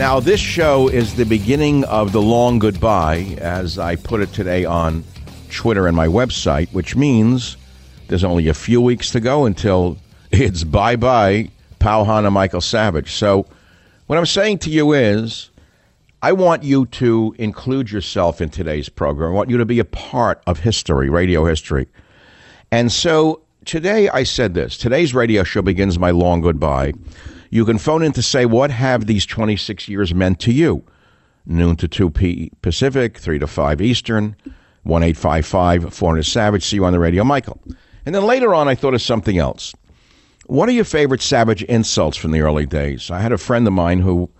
Now, this show is the beginning of the long goodbye, as I put it today on Twitter and my website, which means there's only a few weeks to go until it's bye bye, Pauhana Michael Savage. So, what I'm saying to you is, I want you to include yourself in today's program. I want you to be a part of history, radio history. And so, today I said this today's radio show begins my long goodbye. You can phone in to say, what have these 26 years meant to you? Noon to 2 p. Pacific, 3 to 5 Eastern, 1 855 400 Savage. See you on the radio, Michael. And then later on, I thought of something else. What are your favorite Savage insults from the early days? I had a friend of mine who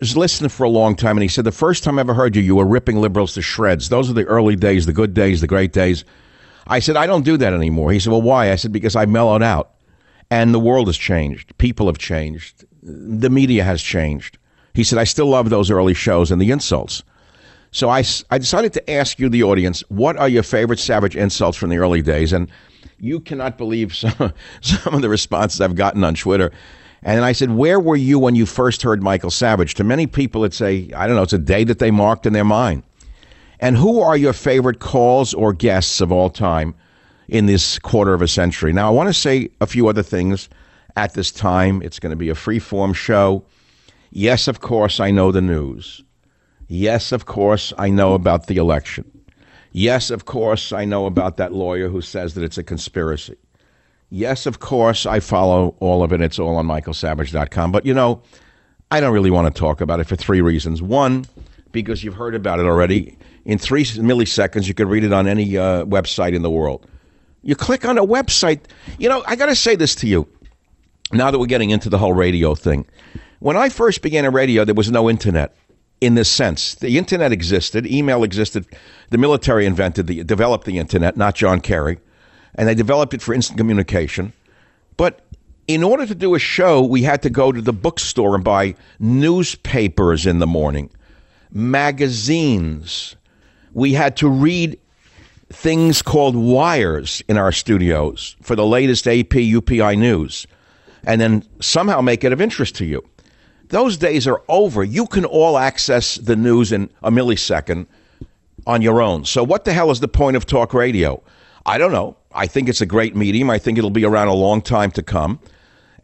was listening for a long time, and he said, The first time I ever heard you, you were ripping liberals to shreds. Those are the early days, the good days, the great days. I said, I don't do that anymore. He said, Well, why? I said, Because I mellowed out. And the world has changed. People have changed. The media has changed. He said, I still love those early shows and the insults. So I, I decided to ask you, the audience, what are your favorite savage insults from the early days? And you cannot believe some, some of the responses I've gotten on Twitter. And I said, Where were you when you first heard Michael Savage? To many people, it's a, I don't know, it's a day that they marked in their mind. And who are your favorite calls or guests of all time in this quarter of a century. Now, I want to say a few other things at this time. It's going to be a free form show. Yes, of course, I know the news. Yes, of course, I know about the election. Yes, of course, I know about that lawyer who says that it's a conspiracy. Yes, of course, I follow all of it. It's all on michaelsavage.com. But, you know, I don't really want to talk about it for three reasons. One, because you've heard about it already. In three milliseconds, you could read it on any uh, website in the world. You click on a website. You know, I got to say this to you now that we're getting into the whole radio thing. When I first began a radio, there was no internet in this sense. The internet existed, email existed. The military invented the developed the internet, not John Kerry, and they developed it for instant communication. But in order to do a show, we had to go to the bookstore and buy newspapers in the morning, magazines. We had to read things called wires in our studios for the latest AP UPI news and then somehow make it of interest to you. Those days are over. You can all access the news in a millisecond on your own. So, what the hell is the point of talk radio? I don't know. I think it's a great medium. I think it'll be around a long time to come.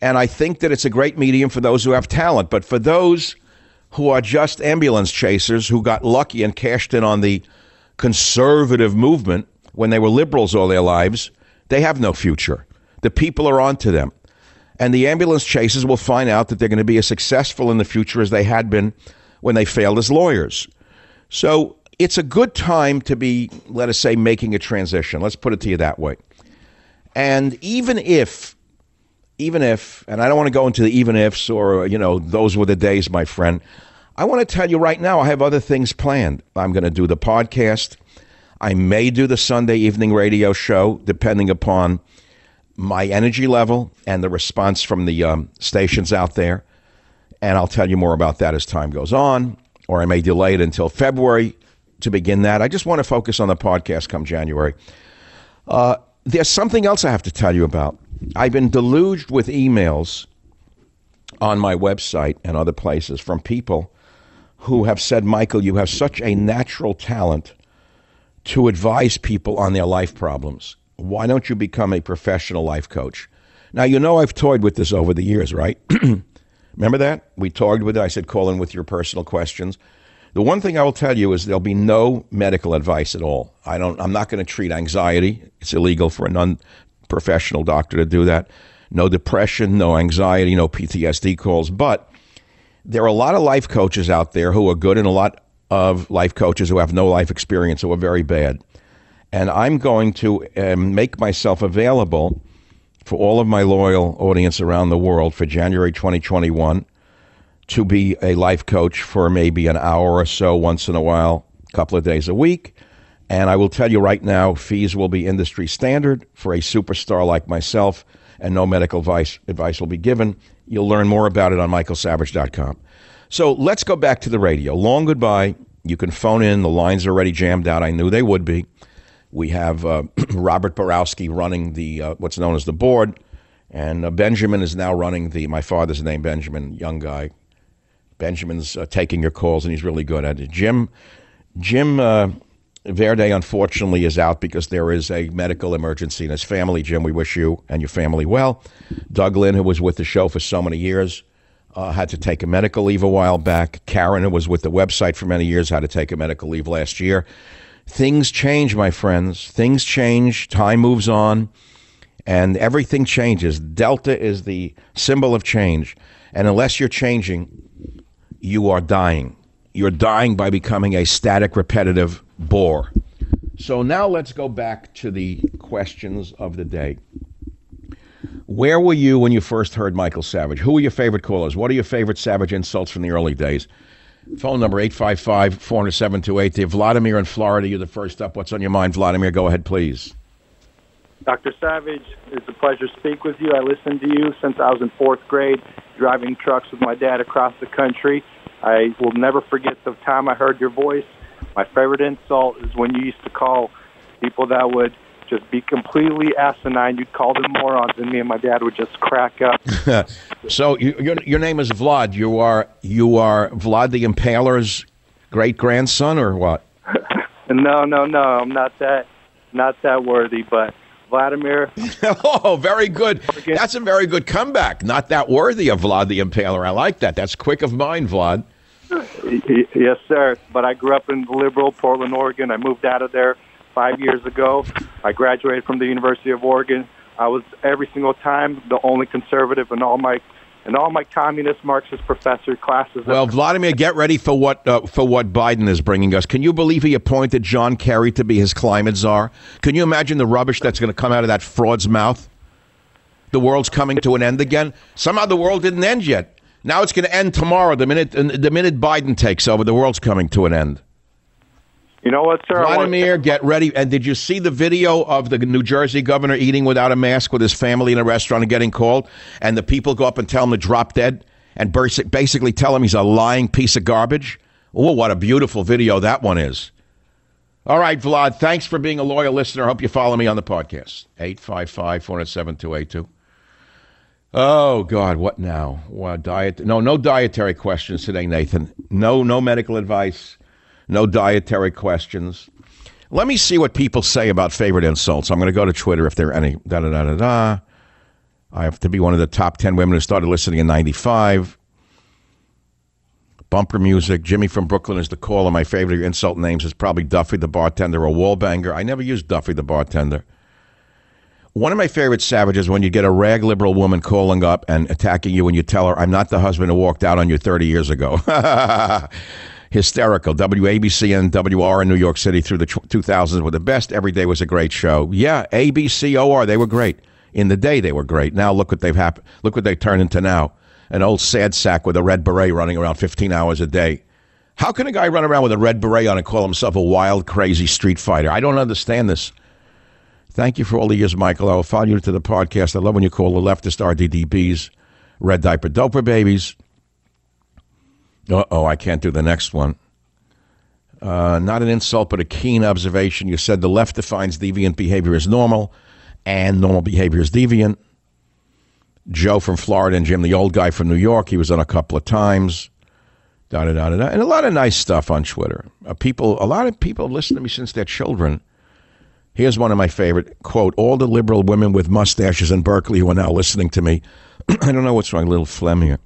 And I think that it's a great medium for those who have talent. But for those who are just ambulance chasers who got lucky and cashed in on the conservative movement when they were liberals all their lives, they have no future. The people are onto them. And the ambulance chasers will find out that they're going to be as successful in the future as they had been when they failed as lawyers. So it's a good time to be, let us say, making a transition. Let's put it to you that way. And even if, even if, and I don't want to go into the even ifs or, you know, those were the days, my friend. I want to tell you right now, I have other things planned. I'm going to do the podcast. I may do the Sunday evening radio show, depending upon my energy level and the response from the um, stations out there. And I'll tell you more about that as time goes on, or I may delay it until February to begin that. I just want to focus on the podcast come January. Uh, there's something else I have to tell you about. I've been deluged with emails on my website and other places from people who have said, Michael, you have such a natural talent to advise people on their life problems. Why don't you become a professional life coach? Now, you know I've toyed with this over the years, right? Remember that? We toyed with it. I said, call in with your personal questions. The one thing I will tell you is there'll be no medical advice at all. I don't, I'm not going to treat anxiety. It's illegal for a non professional doctor to do that. No depression, no anxiety, no PTSD calls. But there are a lot of life coaches out there who are good and a lot of life coaches who have no life experience who are very bad. And I'm going to um, make myself available for all of my loyal audience around the world for January 2021 to be a life coach for maybe an hour or so once in a while, a couple of days a week. And I will tell you right now, fees will be industry standard for a superstar like myself, and no medical advice, advice will be given. You'll learn more about it on michaelsavage.com. So let's go back to the radio. Long goodbye. You can phone in. The lines are already jammed out. I knew they would be. We have uh, Robert Borowski running the uh, what's known as the board, and uh, Benjamin is now running the. My father's name Benjamin, young guy. Benjamin's uh, taking your calls, and he's really good at it. Jim, Jim uh, Verde, unfortunately, is out because there is a medical emergency in his family. Jim, we wish you and your family well. Doug Lynn, who was with the show for so many years, uh, had to take a medical leave a while back. Karen, who was with the website for many years, had to take a medical leave last year. Things change, my friends. Things change. Time moves on, and everything changes. Delta is the symbol of change. And unless you're changing, you are dying. You're dying by becoming a static, repetitive bore. So now let's go back to the questions of the day. Where were you when you first heard Michael Savage? Who were your favorite callers? What are your favorite Savage insults from the early days? Phone number 855 407 280. Vladimir in Florida, you're the first up. What's on your mind, Vladimir? Go ahead, please. Dr. Savage, it's a pleasure to speak with you. I listened to you since I was in fourth grade, driving trucks with my dad across the country. I will never forget the time I heard your voice. My favorite insult is when you used to call people that would just be completely asinine. You'd call them morons, and me and my dad would just crack up. so you, your your name is Vlad. You are you are Vlad the Impaler's great grandson, or what? no, no, no. I'm not that not that worthy, but Vladimir. oh, very good. That's a very good comeback. Not that worthy of Vlad the Impaler. I like that. That's quick of mind, Vlad. Yes, sir. But I grew up in liberal Portland, Oregon. I moved out of there five years ago. I graduated from the University of Oregon. I was every single time the only conservative in all my in all my communist Marxist professor classes. Well, Vladimir, get ready for what uh, for what Biden is bringing us. Can you believe he appointed John Kerry to be his climate czar? Can you imagine the rubbish that's going to come out of that fraud's mouth? The world's coming to an end again. Somehow the world didn't end yet. Now it's going to end tomorrow. The minute uh, the minute Biden takes over, the world's coming to an end. You know what, sir? Vladimir, get ready. And did you see the video of the New Jersey governor eating without a mask with his family in a restaurant and getting called? And the people go up and tell him to drop dead and basically tell him he's a lying piece of garbage? Oh, what a beautiful video that one is. All right, Vlad, thanks for being a loyal listener. I hope you follow me on the podcast. 855 407 282. Oh God, what now? What diet? No, no dietary questions today, Nathan. No, no medical advice. No dietary questions. Let me see what people say about favorite insults. I'm going to go to Twitter if there are any. Da da da da da. I have to be one of the top ten women who started listening in '95. Bumper music. Jimmy from Brooklyn is the caller. My favorite insult names is probably Duffy the bartender or Wallbanger. I never used Duffy the bartender. One of my favorite savages when you get a rag liberal woman calling up and attacking you when you tell her, I'm not the husband who walked out on you 30 years ago. Hysterical. WABC and WR in New York City through the 2000s were the best. Every day was a great show. Yeah, ABC, OR, they were great. In the day, they were great. Now look what they've happened. Look what they turned into now. An old sad sack with a red beret running around 15 hours a day. How can a guy run around with a red beret on and call himself a wild, crazy street fighter? I don't understand this. Thank you for all the years, Michael. I will follow you to the podcast. I love when you call the leftist RDDBs red diaper doper babies. Uh oh, I can't do the next one. Uh, not an insult, but a keen observation. You said the left defines deviant behavior as normal, and normal behavior is deviant. Joe from Florida and Jim, the old guy from New York, he was on a couple of times. Da da da da, and a lot of nice stuff on Twitter. Uh, people, a lot of people have listened to me since they're children Here's one of my favorite quote: "All the liberal women with mustaches in Berkeley who are now listening to me, I don't know what's wrong, a little phlegm here.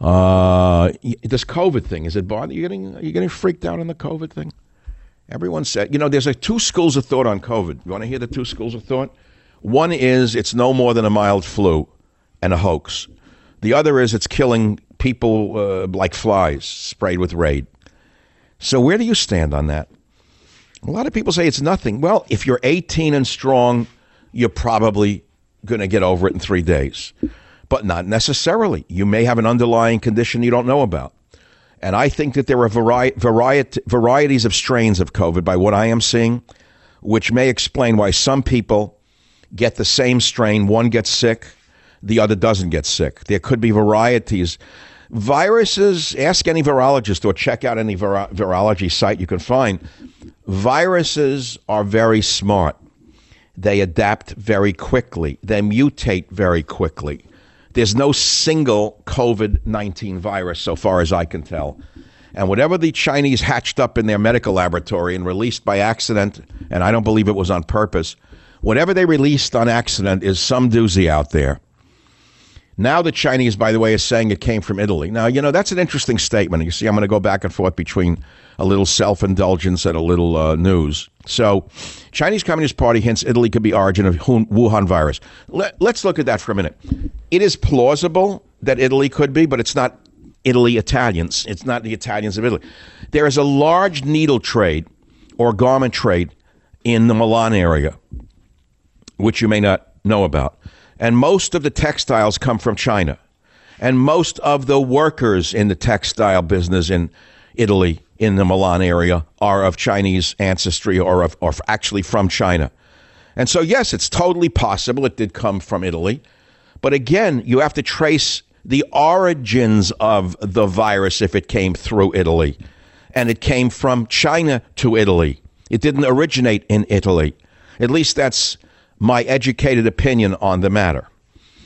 Uh, this COVID thing is it bother you? Getting are you getting freaked out on the COVID thing? Everyone said, you know, there's like two schools of thought on COVID. You want to hear the two schools of thought? One is it's no more than a mild flu and a hoax. The other is it's killing people uh, like flies sprayed with Raid. So where do you stand on that? A lot of people say it's nothing. Well, if you're 18 and strong, you're probably going to get over it in three days, but not necessarily. You may have an underlying condition you don't know about. And I think that there are vari- variety, varieties of strains of COVID by what I am seeing, which may explain why some people get the same strain. One gets sick, the other doesn't get sick. There could be varieties. Viruses, ask any virologist or check out any vir- virology site you can find. Viruses are very smart. They adapt very quickly. They mutate very quickly. There's no single COVID 19 virus, so far as I can tell. And whatever the Chinese hatched up in their medical laboratory and released by accident, and I don't believe it was on purpose, whatever they released on accident is some doozy out there. Now the Chinese, by the way, is saying it came from Italy. Now, you know, that's an interesting statement. You see, I'm going to go back and forth between a little self indulgence and a little uh, news. So, Chinese Communist Party hints Italy could be origin of Wuhan virus. Let, let's look at that for a minute. It is plausible that Italy could be, but it's not Italy Italians. It's not the Italians of Italy. There is a large needle trade or garment trade in the Milan area, which you may not know about. And most of the textiles come from China. And most of the workers in the textile business in Italy, in the Milan area, are of Chinese ancestry or, of, or actually from China. And so, yes, it's totally possible it did come from Italy. But again, you have to trace the origins of the virus if it came through Italy. And it came from China to Italy. It didn't originate in Italy. At least that's my educated opinion on the matter.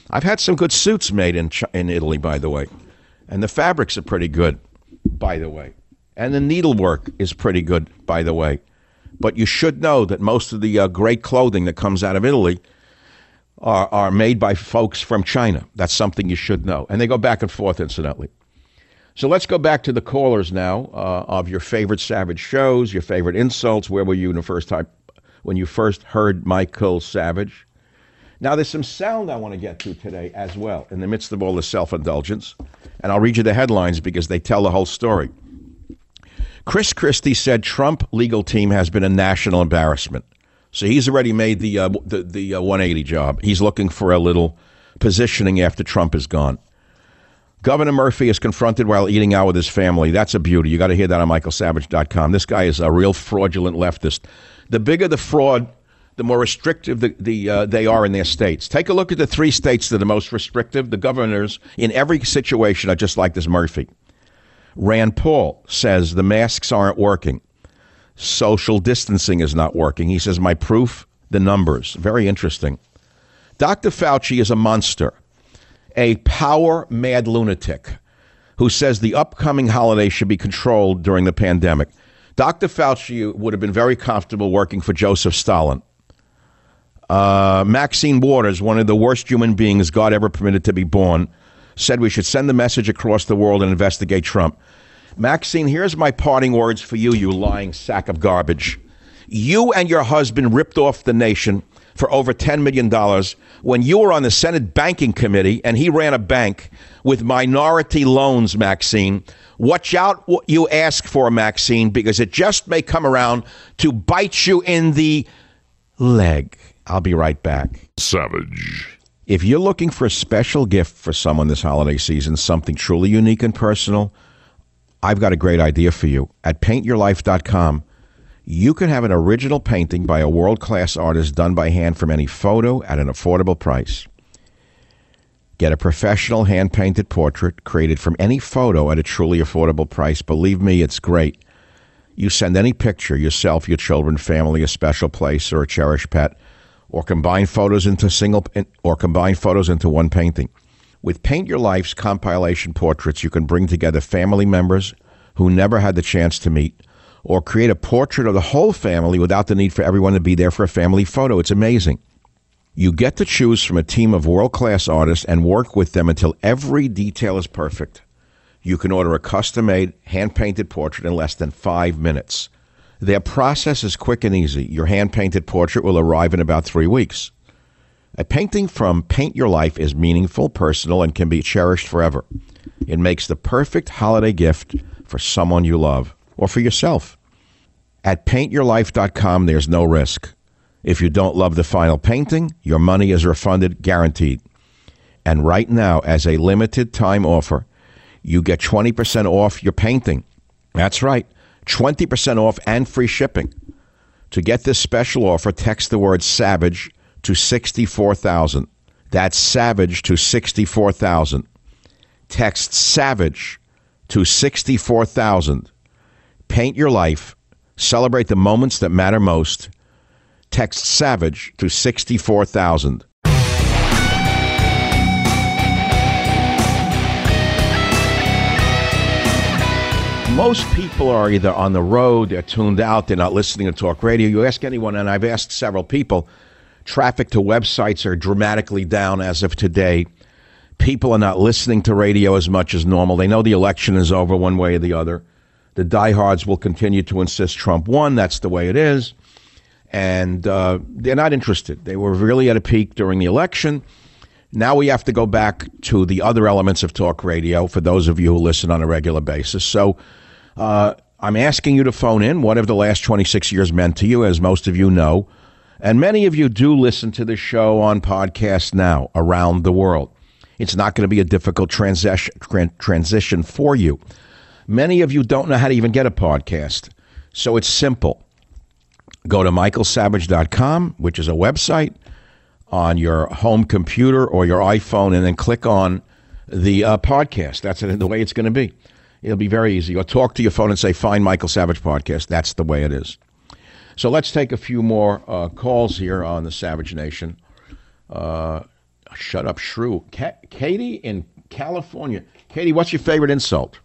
I've had some good suits made in in Italy, by the way, and the fabrics are pretty good, by the way, and the needlework is pretty good, by the way. But you should know that most of the uh, great clothing that comes out of Italy are, are made by folks from China. That's something you should know, and they go back and forth, incidentally. So let's go back to the callers now uh, of your favorite Savage shows, your favorite insults. Where were you in the first time when you first heard Michael Savage. Now, there's some sound I want to get to today as well, in the midst of all the self indulgence. And I'll read you the headlines because they tell the whole story. Chris Christie said Trump legal team has been a national embarrassment. So he's already made the uh, the, the uh, 180 job. He's looking for a little positioning after Trump is gone. Governor Murphy is confronted while eating out with his family. That's a beauty. You got to hear that on michaelsavage.com. This guy is a real fraudulent leftist. The bigger the fraud, the more restrictive the, the uh, they are in their states. Take a look at the three states that are the most restrictive. The governors in every situation are just like this Murphy. Rand Paul says the masks aren't working. Social distancing is not working. He says, My proof, the numbers. Very interesting. Dr. Fauci is a monster, a power mad lunatic who says the upcoming holiday should be controlled during the pandemic. Dr. Fauci would have been very comfortable working for Joseph Stalin. Uh, Maxine Waters, one of the worst human beings God ever permitted to be born, said we should send the message across the world and investigate Trump. Maxine, here's my parting words for you, you lying sack of garbage. You and your husband ripped off the nation for over $10 million when you were on the Senate Banking Committee and he ran a bank with minority loans, Maxine. Watch out what you ask for, Maxine, because it just may come around to bite you in the leg. I'll be right back. Savage. If you're looking for a special gift for someone this holiday season, something truly unique and personal, I've got a great idea for you. At paintyourlife.com, you can have an original painting by a world class artist done by hand from any photo at an affordable price. Get a professional hand painted portrait created from any photo at a truly affordable price. Believe me, it's great. You send any picture, yourself, your children, family, a special place, or a cherished pet, or combine photos into single or combine photos into one painting. With Paint Your Life's compilation portraits, you can bring together family members who never had the chance to meet, or create a portrait of the whole family without the need for everyone to be there for a family photo. It's amazing. You get to choose from a team of world class artists and work with them until every detail is perfect. You can order a custom made, hand painted portrait in less than five minutes. Their process is quick and easy. Your hand painted portrait will arrive in about three weeks. A painting from Paint Your Life is meaningful, personal, and can be cherished forever. It makes the perfect holiday gift for someone you love or for yourself. At paintyourlife.com, there's no risk. If you don't love the final painting, your money is refunded guaranteed. And right now, as a limited time offer, you get 20% off your painting. That's right, 20% off and free shipping. To get this special offer, text the word SAVAGE to 64,000. That's SAVAGE to 64,000. Text SAVAGE to 64,000. Paint your life. Celebrate the moments that matter most. Text SAVAGE to 64,000. Most people are either on the road, they're tuned out, they're not listening to talk radio. You ask anyone, and I've asked several people, traffic to websites are dramatically down as of today. People are not listening to radio as much as normal. They know the election is over one way or the other. The diehards will continue to insist Trump won. That's the way it is. And uh, they're not interested. They were really at a peak during the election. Now we have to go back to the other elements of talk radio for those of you who listen on a regular basis. So uh, I'm asking you to phone in. What have the last 26 years meant to you, as most of you know? And many of you do listen to the show on podcast now around the world. It's not going to be a difficult transition, transition for you. Many of you don't know how to even get a podcast. So it's simple. Go to michaelsavage.com, which is a website, on your home computer or your iPhone, and then click on the uh, podcast. That's the way it's going to be. It'll be very easy. Or talk to your phone and say, find Michael Savage podcast. That's the way it is. So let's take a few more uh, calls here on the Savage Nation. Uh, shut up, shrew. Ka- Katie in California. Katie, what's your favorite insult?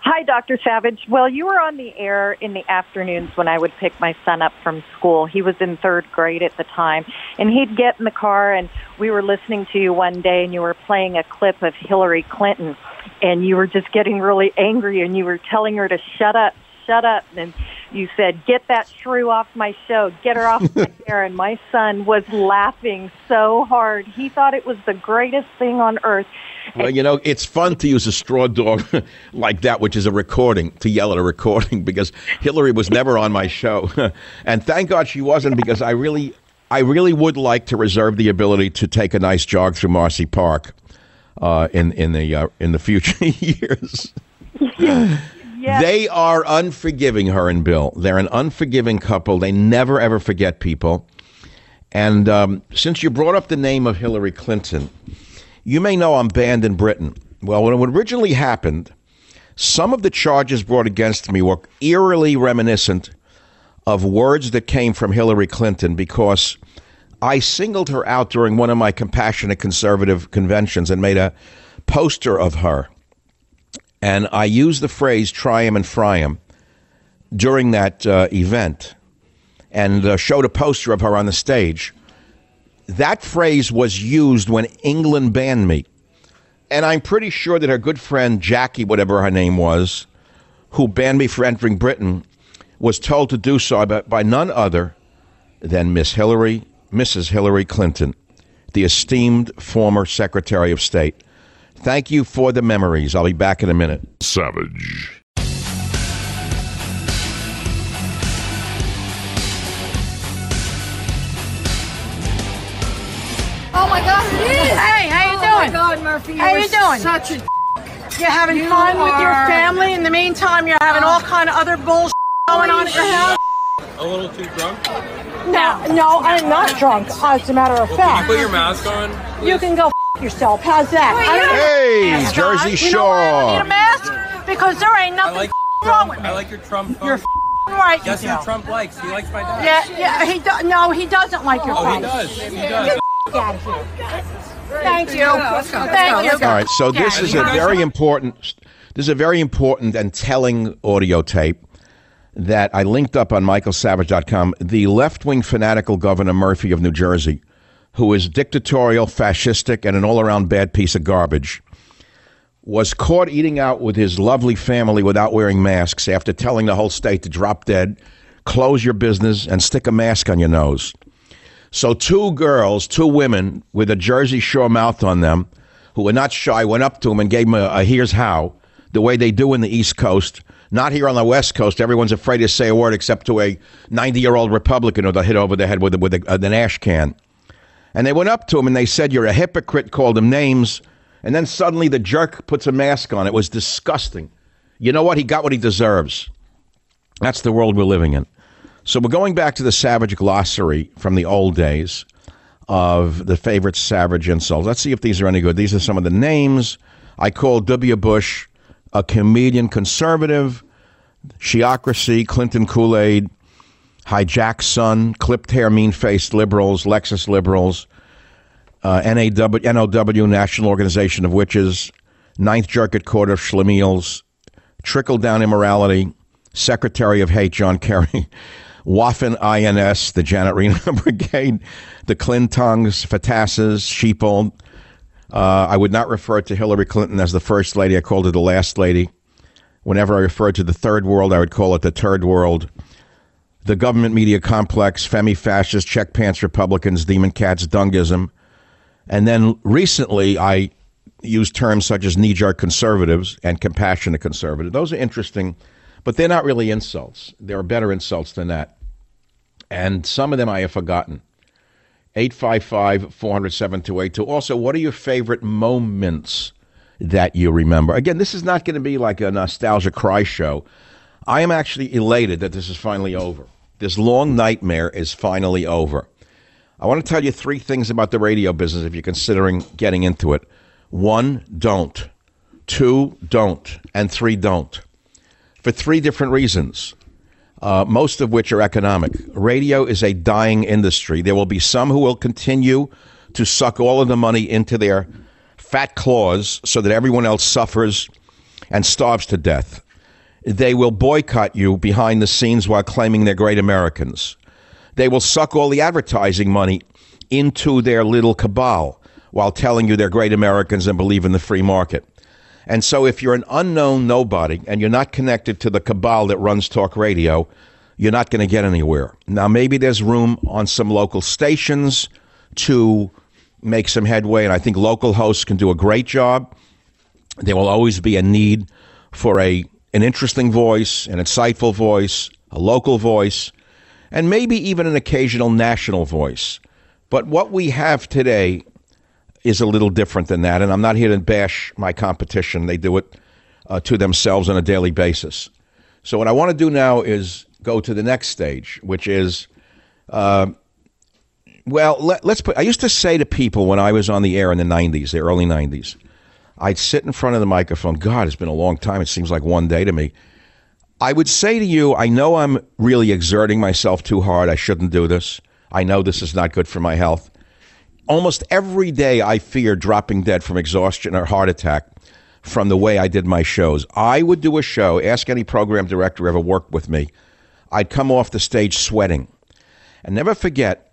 Hi, Dr. Savage. Well, you were on the air in the afternoons when I would pick my son up from school. He was in third grade at the time. And he'd get in the car, and we were listening to you one day, and you were playing a clip of Hillary Clinton. And you were just getting really angry, and you were telling her to shut up, shut up. And you said, Get that shrew off my show, get her off my air. And my son was laughing so hard. He thought it was the greatest thing on earth. Well, you know, it's fun to use a straw dog like that, which is a recording, to yell at a recording, because Hillary was never on my show. and thank God she wasn't, because I really, I really would like to reserve the ability to take a nice jog through Marcy Park uh, in in the uh, in the future years. Yes. They are unforgiving, her and Bill. They're an unforgiving couple. They never ever forget people. And um, since you brought up the name of Hillary Clinton, you may know I'm banned in Britain. Well, when it originally happened, some of the charges brought against me were eerily reminiscent of words that came from Hillary Clinton because I singled her out during one of my compassionate conservative conventions and made a poster of her. And I used the phrase try him and fry him during that uh, event and uh, showed a poster of her on the stage. That phrase was used when England banned me. And I'm pretty sure that her good friend Jackie, whatever her name was, who banned me for entering Britain, was told to do so by, by none other than Miss Hillary Mrs. Hillary Clinton, the esteemed former Secretary of State. Thank you for the memories. I'll be back in a minute. Savage. Hey, how you Oh doing? Oh my God, Murphy, How you're you doing? Such a You're having You fun with your family. In the meantime, you're having all oh. kind of other bullshit going on at your house. A little too drunk? No, no, I'm not drunk. As a matter of Can you fact, put your mask on? you can go yourself. How's that? Wait, I Hey, need a mask Jersey on. You know why I Shore. need a mask? Because there ain't nothing like f- wrong with me. I like your Trump phone. You're right. You Guess do. who Trump likes? He likes my dad. Yeah, yeah. He do- no, he doesn't like your Oh, he does. He Get does. The f- out of here. Thank you. let's go, let's Thank you. All right, so this is a very important this is a very important and telling audio tape that I linked up on michaelsavage.com. The left-wing fanatical Governor Murphy of New Jersey, who is dictatorial, fascistic, and an all-around bad piece of garbage, was caught eating out with his lovely family without wearing masks after telling the whole state to drop dead, close your business, and stick a mask on your nose. So two girls, two women with a Jersey Shore mouth on them, who were not shy, went up to him and gave him a, a here's how, the way they do in the East Coast. Not here on the West Coast. Everyone's afraid to say a word except to a 90 year old Republican who they'll hit over the head with, a, with a, uh, an ash can. And they went up to him and they said, You're a hypocrite, called him names. And then suddenly the jerk puts a mask on. It was disgusting. You know what? He got what he deserves. That's the world we're living in. So we're going back to the savage glossary from the old days of the favorite savage insults. Let's see if these are any good. These are some of the names. I call W. Bush a comedian conservative, Shiocracy, Clinton Kool Aid, hijack son, clipped hair, mean faced liberals, Lexus liberals, uh, NAW, NOW, National Organization of Witches, Ninth Circuit Court of Schlemiels, trickle down immorality, Secretary of Hate John Kerry, Waffen INS, the Janet Reno Brigade, the Clintongs, Fatasses, Sheeple. Uh, I would not refer to Hillary Clinton as the first lady. I called her the last lady. Whenever I referred to the third world, I would call it the third world. The government media complex, femi fascists, check pants Republicans, demon cats, dungism. And then recently, I used terms such as knee jerk conservatives and compassionate conservative. Those are interesting, but they're not really insults. There are better insults than that. And some of them I have forgotten. 855 400 7282. Also, what are your favorite moments that you remember? Again, this is not going to be like a nostalgia cry show. I am actually elated that this is finally over. This long nightmare is finally over. I want to tell you three things about the radio business if you're considering getting into it. One, don't. Two, don't. And three, don't. For three different reasons, uh, most of which are economic. Radio is a dying industry. There will be some who will continue to suck all of the money into their fat claws so that everyone else suffers and starves to death. They will boycott you behind the scenes while claiming they're great Americans. They will suck all the advertising money into their little cabal while telling you they're great Americans and believe in the free market. And so, if you're an unknown nobody and you're not connected to the cabal that runs talk radio, you're not going to get anywhere. Now, maybe there's room on some local stations to make some headway, and I think local hosts can do a great job. There will always be a need for a an interesting voice, an insightful voice, a local voice, and maybe even an occasional national voice. But what we have today is a little different than that, and I'm not here to bash my competition. They do it uh, to themselves on a daily basis. So what I want to do now is go to the next stage, which is, uh, well, let, let's put. I used to say to people when I was on the air in the '90s, the early '90s, I'd sit in front of the microphone. God, it's been a long time. It seems like one day to me. I would say to you, I know I'm really exerting myself too hard. I shouldn't do this. I know this is not good for my health. Almost every day, I fear dropping dead from exhaustion or heart attack from the way I did my shows. I would do a show, ask any program director ever worked with me. I'd come off the stage sweating. And never forget,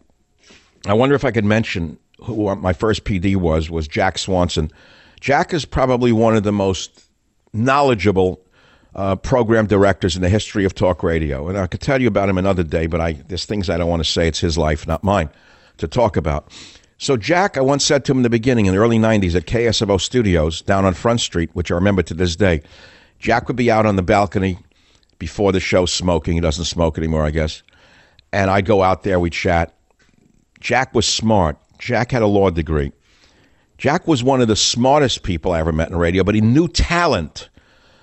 I wonder if I could mention who my first PD was, was Jack Swanson. Jack is probably one of the most knowledgeable uh, program directors in the history of talk radio. And I could tell you about him another day, but I, there's things I don't want to say. It's his life, not mine. to talk about. So, Jack, I once said to him in the beginning, in the early 90s at KSFO Studios down on Front Street, which I remember to this day, Jack would be out on the balcony before the show smoking. He doesn't smoke anymore, I guess. And I'd go out there, we'd chat. Jack was smart. Jack had a law degree. Jack was one of the smartest people I ever met in radio, but he knew talent,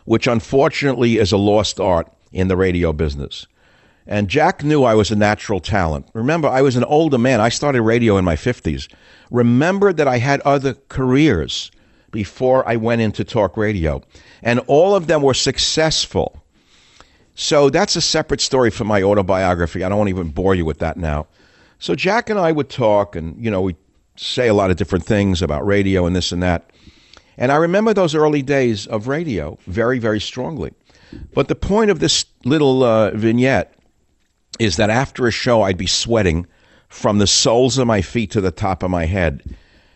which unfortunately is a lost art in the radio business. And Jack knew I was a natural talent. Remember, I was an older man. I started radio in my 50s. Remember that I had other careers before I went into talk radio, and all of them were successful. So that's a separate story from my autobiography. I don't want to even bore you with that now. So Jack and I would talk, and, you know, we say a lot of different things about radio and this and that. And I remember those early days of radio very, very strongly. But the point of this little uh, vignette is that after a show, I'd be sweating from the soles of my feet to the top of my head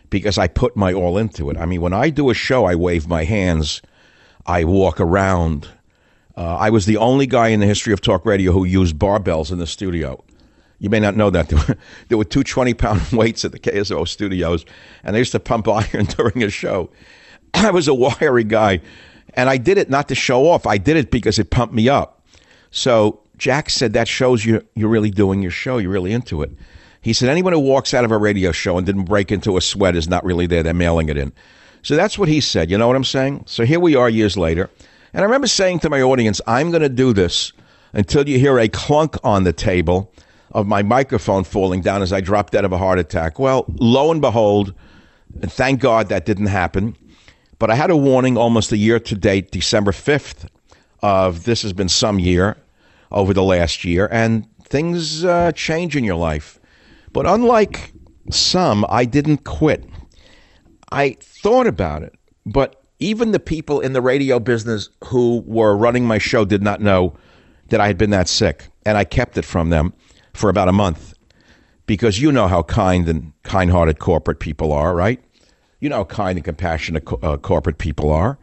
because I put my all into it. I mean, when I do a show, I wave my hands, I walk around. Uh, I was the only guy in the history of talk radio who used barbells in the studio. You may not know that. There were, two 20 pound weights at the KSFO studios, and they used to pump iron during a show. I was a wiry guy, and I did it not to show off. I did it because it pumped me up. So Jack said that shows you you're really doing your show. You're really into it. He said anyone who walks out of a radio show and didn't break into a sweat is not really there. They're mailing it in. So that's what he said. You know what I'm saying? So here we are years later. And I remember saying to my audience, I'm going to do this until you hear a clunk on the table of my microphone falling down as I dropped dead of a heart attack. Well, lo and behold, and thank God that didn't happen. But I had a warning almost a year to date, December 5th, of this has been some year over the last year, and things uh, change in your life. But unlike some, I didn't quit. I thought about it, but even the people in the radio business who were running my show did not know that I had been that sick, and I kept it from them for about a month because you know how kind and kind-hearted corporate people are, right? You know how kind and compassionate co- uh, corporate people are.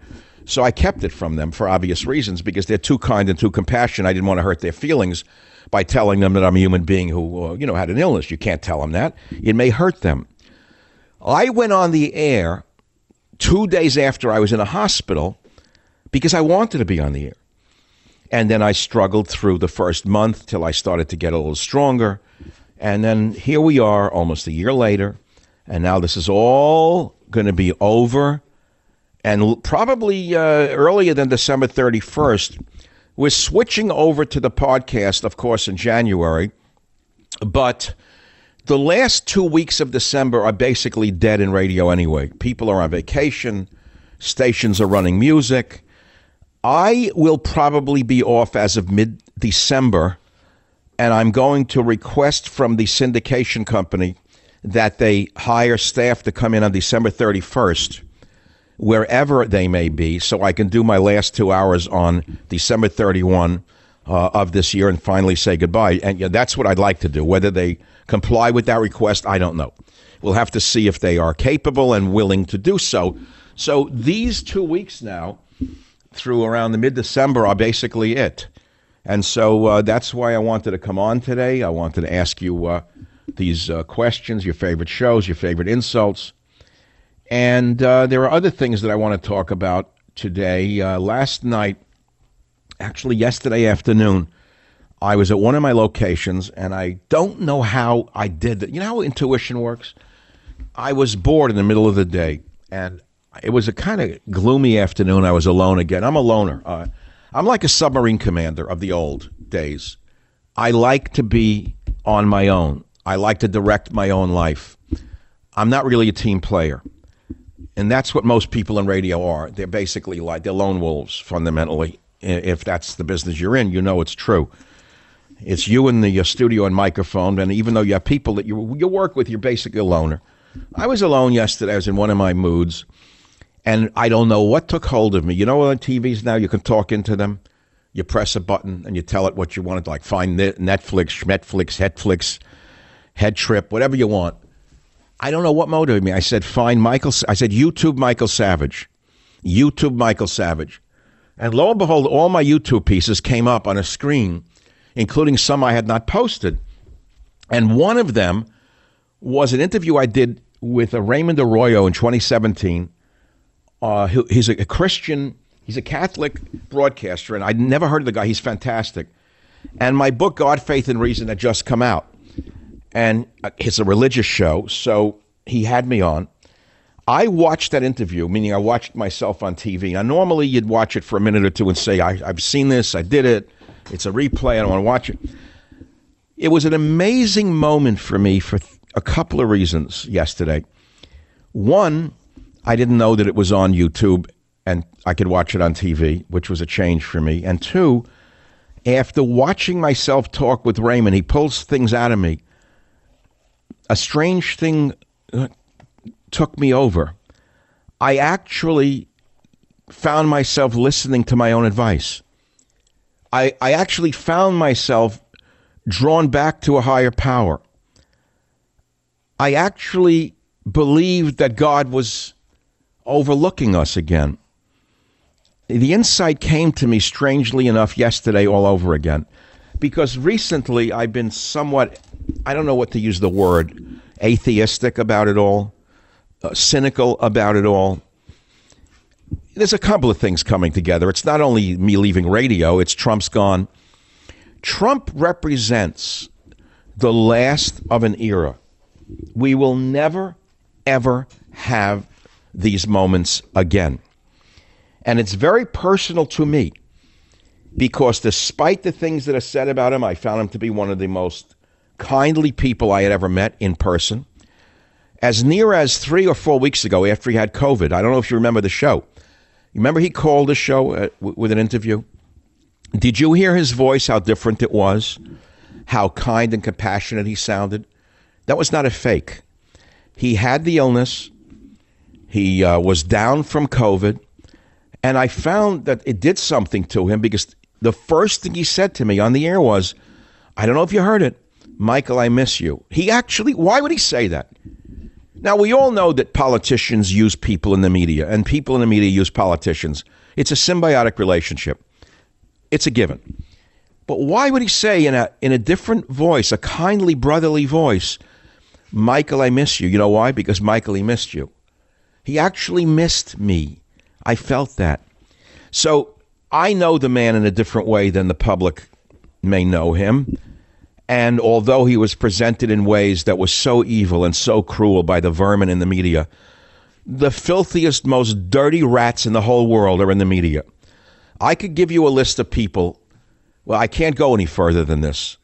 So I kept it from them for obvious reasons because they're too kind and too compassionate. I didn't want to hurt their feelings by telling them that I'm a human being who, uh, you know, had an illness. You can't tell them that. It may hurt them. I went on the air two days after I was in a hospital because I wanted to be on the air. And then I struggled through the first month till I started to get a little stronger. And then here we are almost a year later. And now this is all going to be over. And probably uh, earlier than December 31st, we're switching over to the podcast, of course, in January. But the last two weeks of December are basically dead in radio anyway. People are on vacation, stations are running music. I will probably be off as of mid December, and I'm going to request from the syndication company that they hire staff to come in on December 31st, wherever they may be, so I can do my last two hours on December 31 uh, of this year and finally say goodbye. And that's what I'd like to do. Whether they comply with that request, I don't know. We'll have to see if they are capable and willing to do so. So these two weeks now through around the mid December are basically it. And so uh, that's why I wanted to come on today. I wanted to ask you uh, these uh, questions, your favorite shows, your favorite insults. And uh, there are other things that I want to talk about today. Uh, last night, actually, yesterday afternoon, I was at one of my locations and I don't know how I did that. You know how intuition works? I was bored in the middle of the day and it was a kind of gloomy afternoon. I was alone again. I'm a loner. Uh, I'm like a submarine commander of the old days. I like to be on my own. I like to direct my own life. I'm not really a team player. And that's what most people in radio are. They're basically like they're lone wolves fundamentally. If that's the business you're in, you know it's true. It's you in the studio and microphone, and even though you have people that you you work with, you're basically a loner. I was alone yesterday. I was in one of my moods and I don't know what took hold of me. You know, on TVs now, you can talk into them. You press a button and you tell it what you want like find Netflix, Netflix, Headflix, Head Trip, whatever you want. I don't know what motivated me. I said, find Michael. I said, YouTube Michael Savage. YouTube Michael Savage. And lo and behold, all my YouTube pieces came up on a screen, including some I had not posted. And one of them was an interview I did with Raymond Arroyo in 2017. Uh, he- he's a, a Christian, he's a Catholic broadcaster, and I'd never heard of the guy. He's fantastic. And my book, God, Faith, and Reason, had just come out. And uh, it's a religious show, so he had me on. I watched that interview, meaning I watched myself on TV. Now, normally you'd watch it for a minute or two and say, I, I've seen this, I did it, it's a replay, I don't want to watch it. It was an amazing moment for me for a couple of reasons yesterday. One, I didn't know that it was on YouTube and I could watch it on TV, which was a change for me. And two, after watching myself talk with Raymond, he pulls things out of me. A strange thing uh, took me over. I actually found myself listening to my own advice. I, I actually found myself drawn back to a higher power. I actually believed that God was overlooking us again. The insight came to me strangely enough yesterday all over again because recently I've been somewhat, I don't know what to use the word, atheistic about it all, uh, cynical about it all. There's a couple of things coming together. It's not only me leaving radio, it's Trump's gone. Trump represents the last of an era. We will never, ever have these moments again. And it's very personal to me because despite the things that are said about him, I found him to be one of the most kindly people I had ever met in person. As near as three or four weeks ago, after he had COVID, I don't know if you remember the show. You remember he called the show uh, with an interview? Did you hear his voice, how different it was? How kind and compassionate he sounded? That was not a fake. He had the illness, he uh, was down from COVID, and I found that it did something to him because the first thing he said to me on the air was, I don't know if you heard it, Michael, I miss you. He actually, why would he say that? Now, we all know that politicians use people in the media, and people in the media use politicians. It's a symbiotic relationship. It's a given. But why would he say in a in a different voice, a kindly brotherly voice, Michael, I miss you? You know why? Because Michael, he missed you. He actually missed me. I felt that. So I know the man in a different way than the public may know him. And although he was presented in ways that was so evil and so cruel by the vermin in the media, the filthiest, most dirty rats in the whole world are in the media. I could give you a list of people. Well, I can't go any further than this.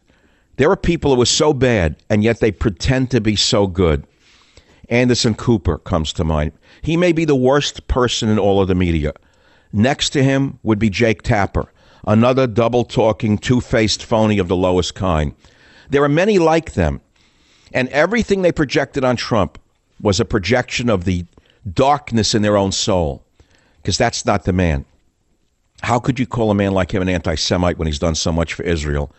There are people who are so bad, and yet they pretend to be so good. Anderson Cooper comes to mind. He may be the worst person in all of the media. Next to him would be Jake Tapper, another double talking, two faced phony of the lowest kind. There are many like them, and everything they projected on Trump was a projection of the darkness in their own soul, because that's not the man. How could you call a man like him an anti Semite when he's done so much for Israel?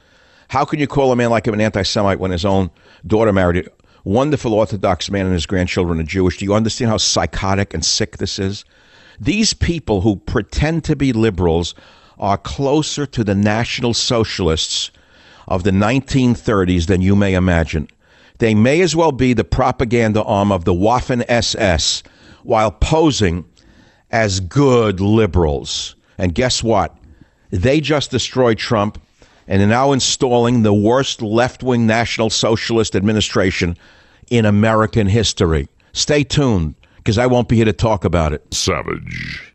How can you call a man like him an anti Semite when his own daughter married a wonderful Orthodox man and his grandchildren are Jewish? Do you understand how psychotic and sick this is? These people who pretend to be liberals are closer to the National Socialists of the 1930s than you may imagine. They may as well be the propaganda arm of the Waffen SS while posing as good liberals. And guess what? They just destroyed Trump and are now installing the worst left wing National Socialist administration in American history. Stay tuned because I won't be here to talk about it. Savage.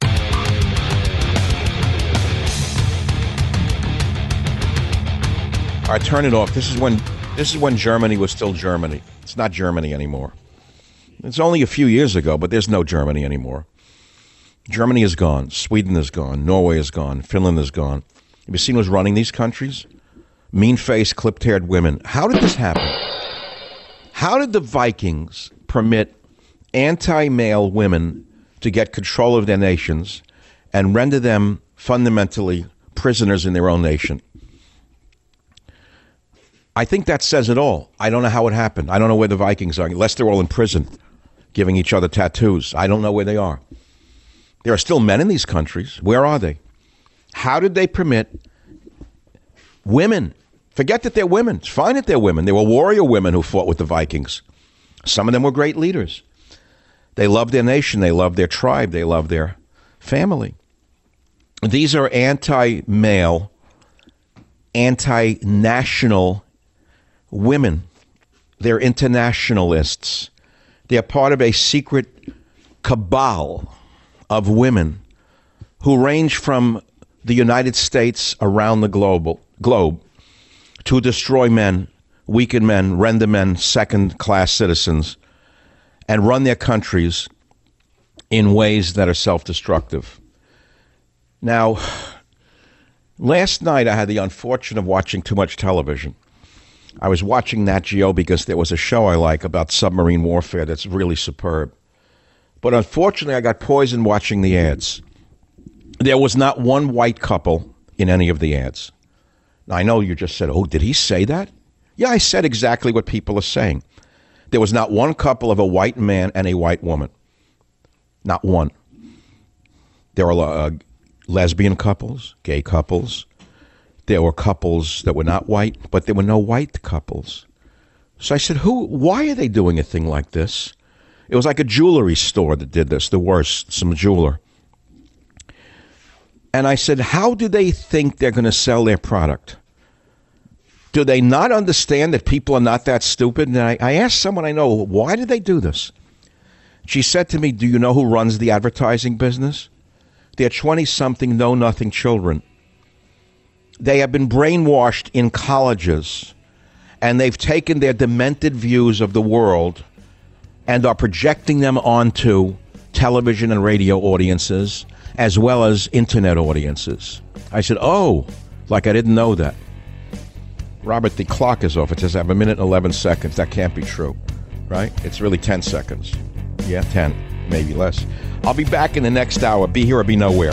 Right, turn it off. This is when this is when Germany was still Germany. It's not Germany anymore. It's only a few years ago, but there's no Germany anymore. Germany is gone. Sweden is gone. Norway is gone. Finland is gone. Have you seen who's running these countries? Mean faced, clipped haired women. How did this happen? How did the Vikings permit anti male women to get control of their nations and render them fundamentally prisoners in their own nation? I think that says it all. I don't know how it happened. I don't know where the Vikings are, unless they're all in prison, giving each other tattoos. I don't know where they are. There are still men in these countries. Where are they? How did they permit women? Forget that they're women. It's fine that they're women. They were warrior women who fought with the Vikings. Some of them were great leaders. They loved their nation, they loved their tribe, they loved their family. These are anti male, anti national women. They're internationalists. They're part of a secret cabal of women who range from the United States around the global, globe to destroy men, weaken men, render men second class citizens, and run their countries in ways that are self destructive. Now, last night I had the unfortune of watching too much television. I was watching Nat Geo because there was a show I like about submarine warfare that's really superb. But unfortunately, I got poisoned watching the ads. There was not one white couple in any of the ads. Now, I know you just said, oh, did he say that? Yeah, I said exactly what people are saying. There was not one couple of a white man and a white woman. Not one. There were uh, lesbian couples, gay couples. There were couples that were not white, but there were no white couples. So I said, "Who? Why are they doing a thing like this?" It was like a jewelry store that did this. The worst, some jeweler. And I said, "How do they think they're going to sell their product?" Do they not understand that people are not that stupid? And I, I asked someone I know, why did they do this? She said to me, Do you know who runs the advertising business? They're 20 something, know nothing children. They have been brainwashed in colleges and they've taken their demented views of the world and are projecting them onto television and radio audiences as well as internet audiences. I said, Oh, like I didn't know that. Robert, the clock is off. It says I have a minute and 11 seconds. That can't be true, right? It's really 10 seconds. Yeah, 10, maybe less. I'll be back in the next hour. Be here or be nowhere.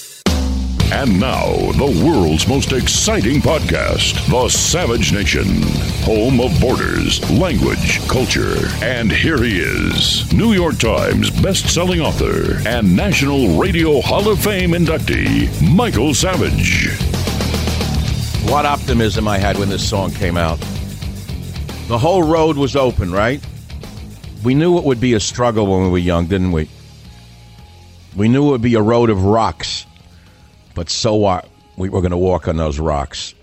And now, the world's most exciting podcast, The Savage Nation, home of borders, language, culture. And here he is, New York Times best-selling author and National Radio Hall of Fame inductee, Michael Savage. What optimism I had when this song came out. The whole road was open, right? We knew it would be a struggle when we were young, didn't we? We knew it would be a road of rocks. But so what? We were going to walk on those rocks.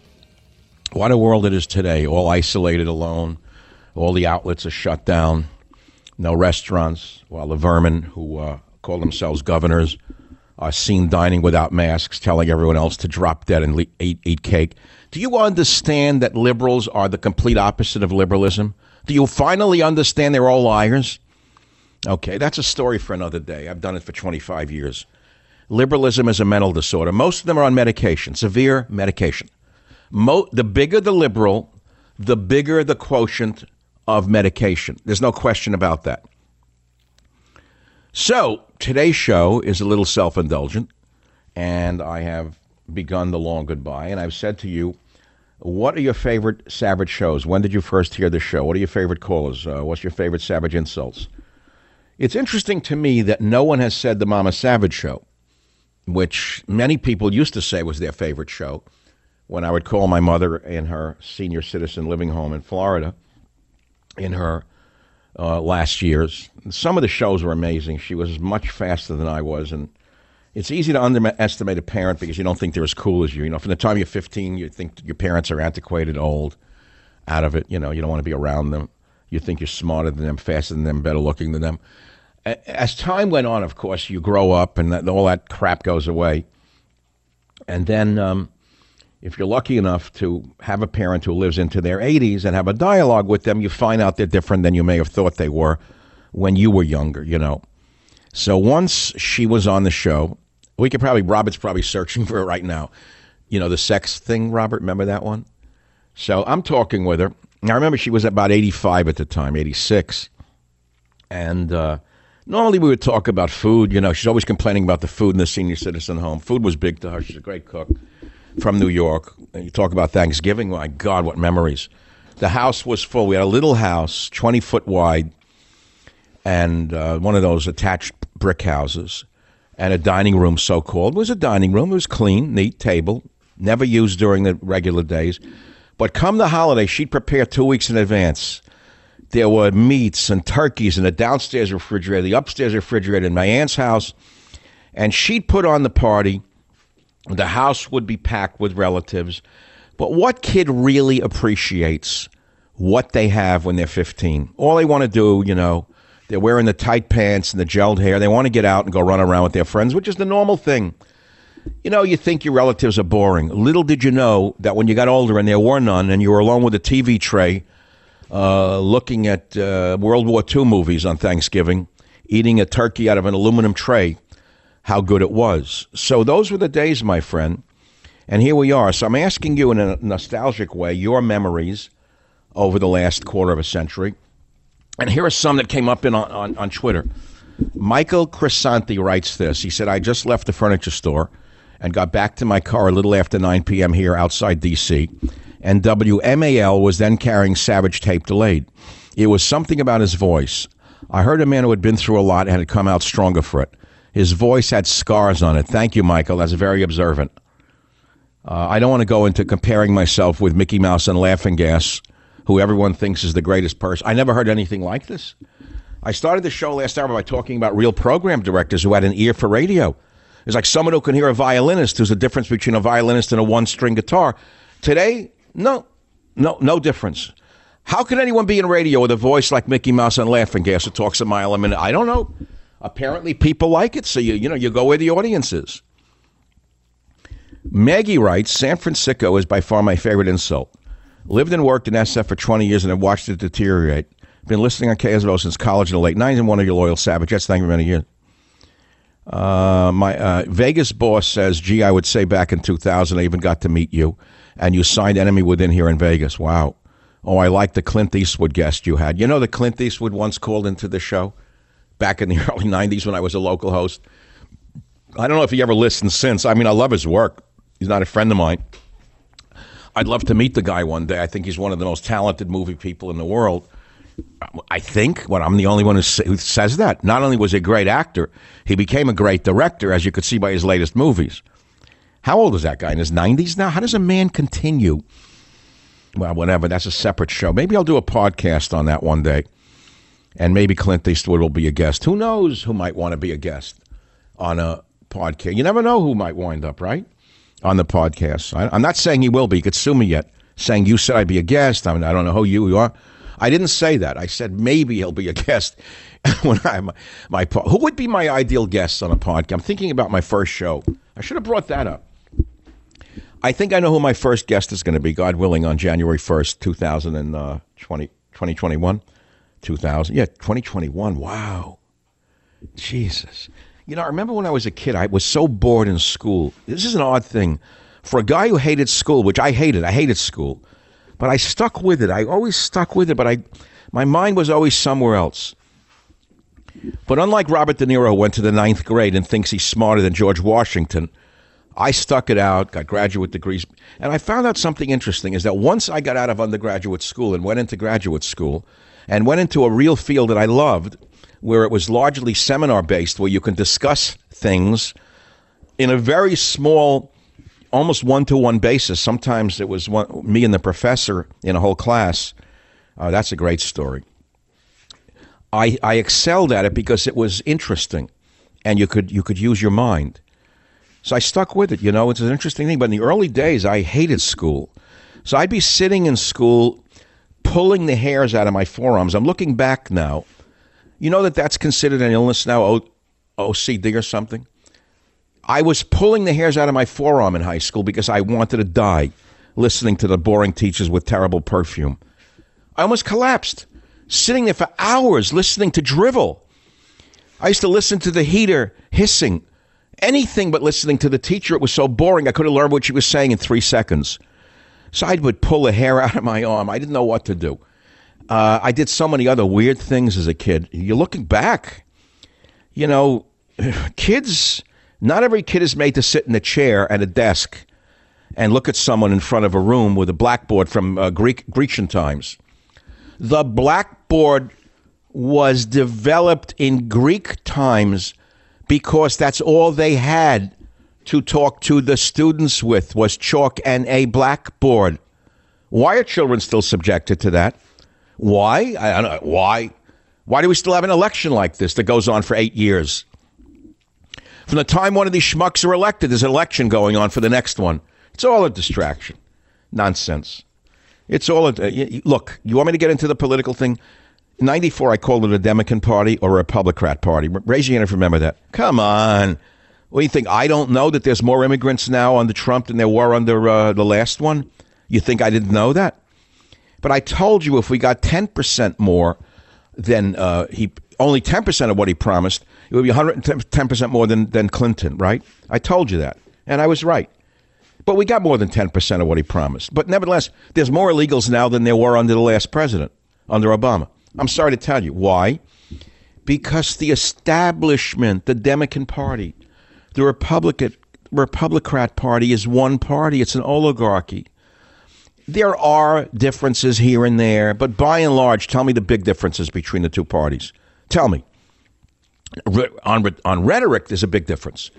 What a world it is today, all isolated, alone. All the outlets are shut down. No restaurants, while the vermin who uh, call themselves governors are seen dining without masks, telling everyone else to drop dead and le- eat, eat cake. Do you understand that liberals are the complete opposite of liberalism? Do you finally understand they're all liars? Okay, that's a story for another day. I've done it for 25 years. Liberalism is a mental disorder. Most of them are on medication, severe medication. Mo- the bigger the liberal, the bigger the quotient of medication. There's no question about that. So, today's show is a little self indulgent, and I have begun the long goodbye. And I've said to you, what are your favorite Savage shows? When did you first hear the show? What are your favorite callers? Uh, what's your favorite Savage insults? It's interesting to me that no one has said the Mama Savage show, which many people used to say was their favorite show when I would call my mother in her senior citizen living home in Florida in her uh, last years. Some of the shows were amazing. She was much faster than I was, and it's easy to underestimate a parent because you don't think they're as cool as you. You know, from the time you're 15, you think your parents are antiquated, old, out of it. You know, you don't want to be around them. You think you're smarter than them, faster than them, better looking than them. As time went on, of course, you grow up and that, all that crap goes away. And then, um, if you're lucky enough to have a parent who lives into their 80s and have a dialogue with them, you find out they're different than you may have thought they were when you were younger, you know. So once she was on the show, We could probably, Robert's probably searching for it right now. You know, the sex thing, Robert, remember that one? So I'm talking with her. Now, I remember she was about 85 at the time, 86. And uh, normally we would talk about food. You know, she's always complaining about the food in the senior citizen home. Food was big to her. She's a great cook from New York. And you talk about Thanksgiving. My God, what memories. The house was full. We had a little house, 20 foot wide, and uh, one of those attached brick houses, and a dining room, so called. Was a dining room. It was clean, neat table, never used during the regular days. But come the holiday, she'd prepare two weeks in advance. There were meats and turkeys in the downstairs refrigerator, the upstairs refrigerator in my aunt's house, and she'd put on the party. The house would be packed with relatives. But what kid really appreciates what they have when they're 15? All they want to do, you know, they're wearing the tight pants and the gelled hair. They want to get out and go run around with their friends, which is the normal thing. You know, you think your relatives are boring. Little did you know that when you got older and there were none, and you were alone with a TV tray, uh, looking at uh, World War II movies on Thanksgiving, eating a turkey out of an aluminum tray, how good it was. So those were the days, my friend. And here we are. So I'm asking you in a nostalgic way your memories over the last quarter of a century. And here are some that came up in on, on, on Twitter. Michael Crisanti writes this. He said, I just left the furniture store and got back to my car a little after 9 p.m. here outside D.C. And WMAL was then carrying Savage tape delayed. It was something about his voice. I heard a man who had been through a lot and had come out stronger for it. His voice had scars on it. Thank you, Michael. That's very observant. Uh, I don't want to go into comparing myself with Mickey Mouse and Laughing Gas, who everyone thinks is the greatest person. I never heard anything like this. I started the show last hour by talking about real program directors who had an ear for radio. It's like someone who can hear a violinist. There's a difference between a violinist and a one string guitar. Today, no, no, no difference. How can anyone be in radio with a voice like Mickey Mouse and Laughing Gas that talks a mile a minute? I don't know. Apparently, people like it, so you you know you go where the audience is. Maggie writes, San Francisco is by far my favorite insult. Lived and worked in SF for 20 years and have watched it deteriorate. Been listening on KSFO since college in the late 90s and one of your loyal Savagettes. Thank you for many years. Uh, my uh, Vegas boss says, gee, I would say back in 2000, I even got to meet you, and you signed Enemy Within here in Vegas. Wow. Oh, I like the Clint Eastwood guest you had. You know, the Clint Eastwood once called into the show back in the early 90s when I was a local host. I don't know if he ever listened since. I mean, I love his work. He's not a friend of mine. I'd love to meet the guy one day. I think he's one of the most talented movie people in the world. I think, well, I'm the only one who, who says that. Not only was he a great actor, he became a great director, as you could see by his latest movies. How old is that guy? In his 90s now? How does a man continue? Well, whatever. That's a separate show. Maybe I'll do a podcast on that one day. And maybe Clint Eastwood will be a guest. Who knows who might want to be a guest on a podcast? You never know who might wind up, right? On the podcast. I, am not saying he will be. He could sue me yet, saying you said I'd be a guest. I mean, I don't know who you are. I didn't say that. I said maybe he'll be a guest when I'm my who would be my ideal guest on a podcast. I'm thinking about my first show. I should have brought that up. I think I know who my first guest is going to be, God willing, on January 1st, 2020, uh, 2021. 2000. Yeah, 2021. Wow. Jesus. You know, I remember when I was a kid, I was so bored in school. This is an odd thing. For a guy who hated school, which I hated, I hated school. But I stuck with it. I always stuck with it, but I, my mind was always somewhere else. But unlike Robert De Niro, who went to the ninth grade and thinks he's smarter than George Washington, I stuck it out, got graduate degrees, and I found out something interesting is that once I got out of undergraduate school and went into graduate school and went into a real field that I loved, where it was largely seminar based, where you can discuss things in a very small almost one to one basis. Sometimes it was one, me and the professor in a whole class. Uh, that's a great story. I, I excelled at it because it was interesting, and you could you could use your mind. So I stuck with it. You know, it's an interesting thing. But in the early days, I hated school. So I'd be sitting in school, pulling the hairs out of my forearms. I'm looking back now. You know that that's considered an illness now, o- OCD or something. I was pulling the hairs out of my forearm in high school because I wanted to die listening to the boring teachers with terrible perfume. I almost collapsed, sitting there for hours listening to drivel. I used to listen to the heater hissing anything but listening to the teacher. It was so boring. I could have learned what she was saying in three seconds. So I would pull a hair out of my arm. I didn't know what to do. Uh, I did so many other weird things as a kid. You're looking back, you know, kids, not every kid is made to sit in a chair at a desk and look at someone in front of a room with a blackboard from uh, Greek Grecian times. The blackboard was developed in Greek times because that's all they had to talk to the students with was chalk and a blackboard. Why are children still subjected to that? Why? I don't know. Why? Why do we still have an election like this that goes on for eight years? From the time one of these schmucks are elected, there's an election going on for the next one. It's all a distraction. Nonsense. It's all a. Look, you want me to get into the political thing? In 94, I called it a Democrat Party or a Republican Party. Raise your hand if you remember that. Come on. What do you think? I don't know that there's more immigrants now under Trump than there were under uh, the last one? You think I didn't know that? But I told you if we got 10% more than uh, he, only 10% of what he promised, it would be 110% more than, than Clinton, right? I told you that. And I was right. But we got more than 10% of what he promised. But nevertheless, there's more illegals now than there were under the last president, under Obama. I'm sorry to tell you. Why? Because the establishment, the Democrat Party, the Republican Republican Party is one party. It's an oligarchy. There are differences here and there, but by and large, tell me the big differences between the two parties. Tell me. On, on rhetoric, there's a big difference.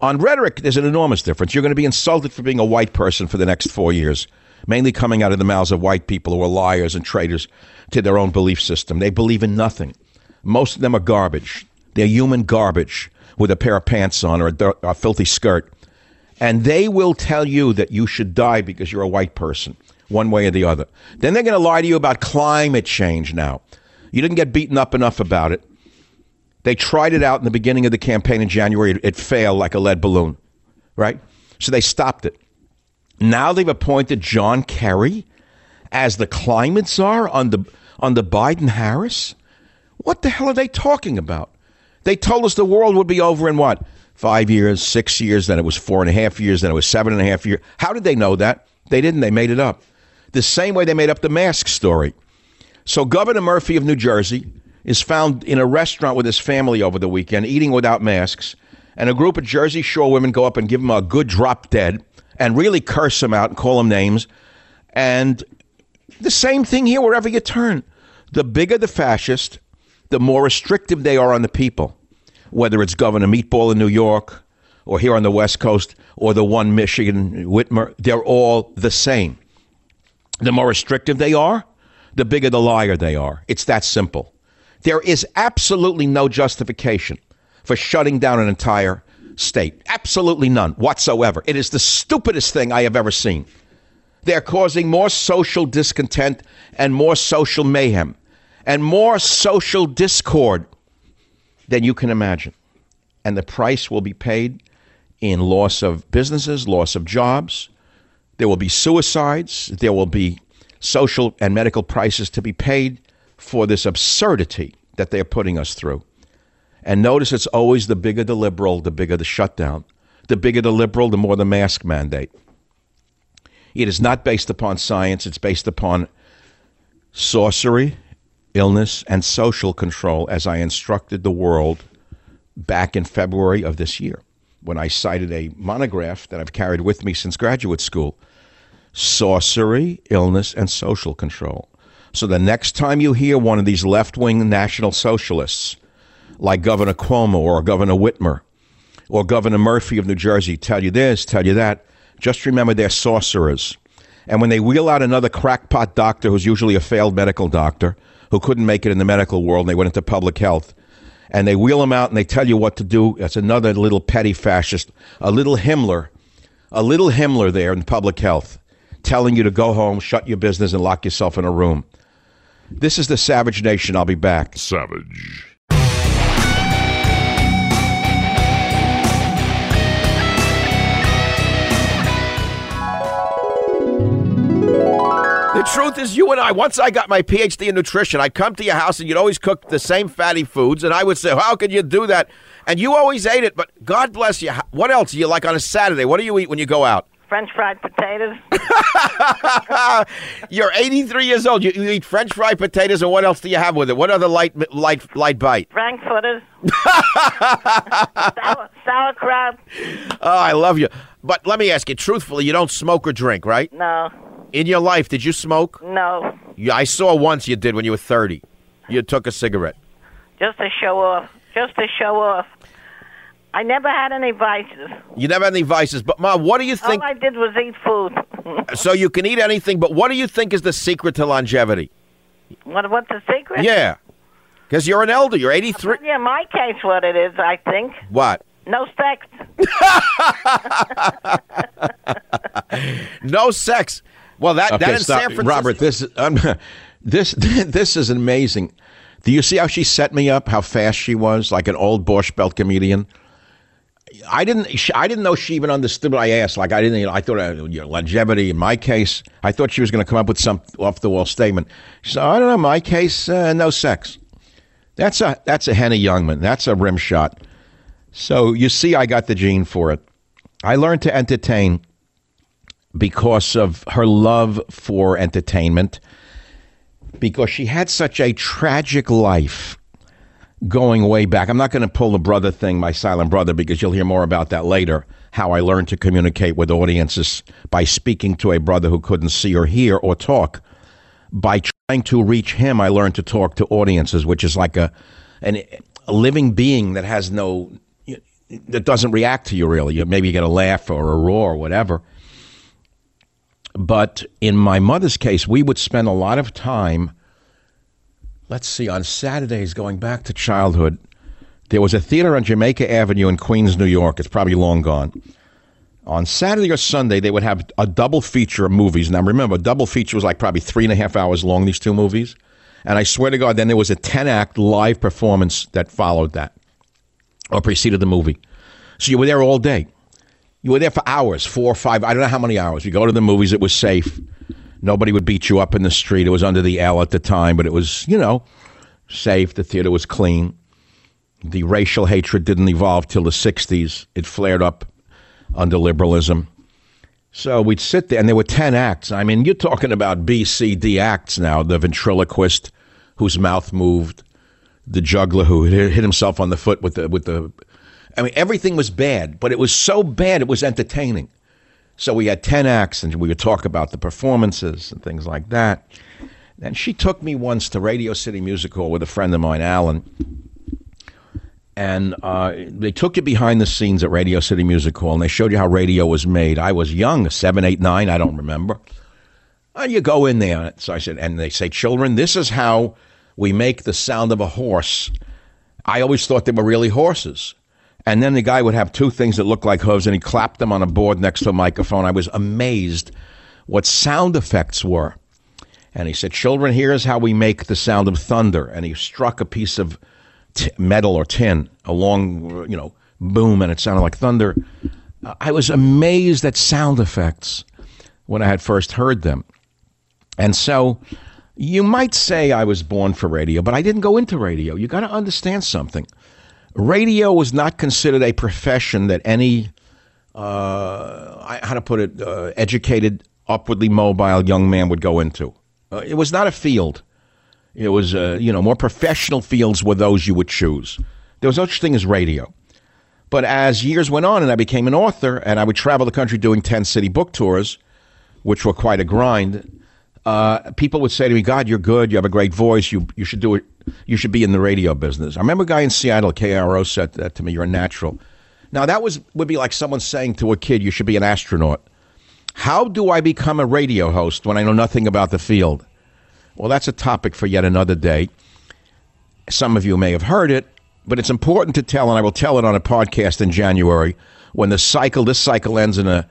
On rhetoric, there's an enormous difference. You're going to be insulted for being a white person for the next four years, mainly coming out of the mouths of white people who are liars and traitors to their own belief system. They believe in nothing. Most of them are garbage. They're human garbage with a pair of pants on or a, a filthy skirt. And they will tell you that you should die because you're a white person, one way or the other. Then they're going to lie to you about climate change now. You didn't get beaten up enough about it. They tried it out in the beginning of the campaign in January. It, it failed like a lead balloon, right? So they stopped it. Now they've appointed John Kerry as the climate czar on the on the Biden Harris. What the hell are they talking about? They told us the world would be over in what? Five years, six years, then it was four and a half years, then it was seven and a half years. How did they know that? They didn't. They made it up. The same way they made up the mask story. So Governor Murphy of New Jersey is found in a restaurant with his family over the weekend, eating without masks, and a group of Jersey Shore women go up and give him a good drop dead and really curse them out and call them names. And the same thing here wherever you turn. The bigger the fascist, the more restrictive they are on the people. Whether it's Governor Meatball in New York, or here on the West Coast, or the one Michigan Whitmer, they're all the same. The more restrictive they are, the bigger the liar they are. It's that simple. There is absolutely no justification for shutting down an entire state. Absolutely none whatsoever. It is the stupidest thing I have ever seen. They're causing more social discontent and more social mayhem and more social discord than you can imagine. And the price will be paid in loss of businesses, loss of jobs. There will be suicides. There will be social and medical prices to be paid for this absurdity that they're putting us through. And notice it's always the bigger the liberal, the bigger the shutdown. The bigger the liberal, the more the mask mandate. It is not based upon science, it's based upon sorcery, illness, and social control, as I instructed the world back in February of this year when I cited a monograph that I've carried with me since graduate school sorcery, illness, and social control. So the next time you hear one of these left wing national socialists, like Governor Cuomo or Governor Whitmer or Governor Murphy of New Jersey, tell you this, tell you that, just remember they're sorcerers. And when they wheel out another crackpot doctor who's usually a failed medical doctor who couldn't make it in the medical world and they went into public health, and they wheel them out and they tell you what to do, that's another little petty fascist, a little Himmler, a little Himmler there in public health, telling you to go home, shut your business, and lock yourself in a room. This is the Savage Nation. I'll be back. Savage. Truth is, you and I, once I got my PhD in nutrition, I'd come to your house and you'd always cook the same fatty foods. And I would say, How could you do that? And you always ate it, but God bless you. What else do you like on a Saturday? What do you eat when you go out? French fried potatoes. You're 83 years old. You, you eat French fried potatoes, and what else do you have with it? What other light light light bite? Frankfurters. Sour, sauerkraut. Oh, I love you. But let me ask you, truthfully, you don't smoke or drink, right? No, In your life, did you smoke? no. Yeah, I saw once you did when you were 30. You took a cigarette. Just to show off. Just to show off. I never had any vices. You never had any vices. But, Ma, what do you think? All I did was eat food. so you can eat anything, but what do you think is the secret to longevity? what, what's the secret? Yeah. Because you're an elder. You're 83. Yeah, in my case, what it is, I think. What? No sex. No sex. Well, that, that in San Francisco. Robert, this is um, this this is amazing. Do you see how she set me up? How fast she was, like an old Borscht Belt comedian. I didn't. I didn't know she even understood what I asked. Like I didn't. You know, I thought uh, you know, longevity. In my case, I thought she was going to come up with some off the wall statement. So "I don't know. My case, uh, no sex." That's a that's a Henny Youngman. That's a rim shot. So you see, I got the gene for it. I learned to entertain because of her love for entertainment, because she had such a tragic life going way back. I'm not going to pull the brother thing, my silent brother, because you'll hear more about that later. How I learned to communicate with audiences by speaking to a brother who couldn't see or hear or talk. By trying to reach him, I learned to talk to audiences, which is like a an, a living being that has no that doesn't react to you really. You- Maybe you get a laugh or a roar or whatever. But in my mother's case, we would spend a lot of time, let's see, on Saturdays going back to childhood. There was a theater on Jamaica Avenue in Queens, New York. It's probably long gone. On Saturday or Sunday, they would have a double feature of movies. Now, remember, a double feature was like probably three and a half hours long, these two movies. And I swear to God, then there was a 10 act live performance that followed that or preceded the movie. So you were there all day. You were there for hours, four or five. I don't know how many hours. You go to the movies. It was safe. Nobody would beat you up in the street. It was under the L at the time, but it was, you know, safe. The theater was clean. The racial hatred didn't evolve till the 60s. It flared up under liberalism. So we'd sit there, and there were 10 acts. I mean, you're talking about B, C, D acts now. The ventriloquist whose mouth moved, the juggler who hit hit himself on the foot with the, with the. I mean, everything was bad, but it was so bad it was entertaining. So we had 10 acts, and we would talk about the performances and things like that. And she took me once to Radio City Music Hall with a friend of mine, Alan. And uh, they took you behind the scenes at Radio City Music Hall, and they showed you how radio was made. I was young, seven, eight, nine, I don't remember. And you go in there. So I said, and they say, children, this is how we make the sound of a horse. I always thought they were really horses. And then the guy would have two things that looked like hooves, and he clapped them on a board next to a microphone. I was amazed what sound effects were. And he said, Children, here's how we make the sound of thunder. And he struck a piece of t- metal or tin, a long, you know, boom, and it sounded like thunder. Uh, I was amazed at sound effects when I had first heard them. And so you might say I was born for radio, but I didn't go into radio. You got to understand something. Radio was not considered a profession that any, uh, how to put it, uh, educated, upwardly mobile young man would go into. Uh, it was not a field. It was, uh, you know, more professional fields were those you would choose. There was no such thing as radio. But as years went on and I became an author and I would travel the country doing 10 city book tours, which were quite a grind, uh, people would say to me, God, you're good. You have a great voice. You, you should do it. You should be in the radio business. I remember a guy in Seattle, KIRO, said that to me, you're a natural. Now, that was would be like someone saying to a kid, you should be an astronaut. How do I become a radio host when I know nothing about the field? Well, that's a topic for yet another day. Some of you may have heard it, but it's important to tell, and I will tell it on a podcast in January when the cycle, this cycle ends in a,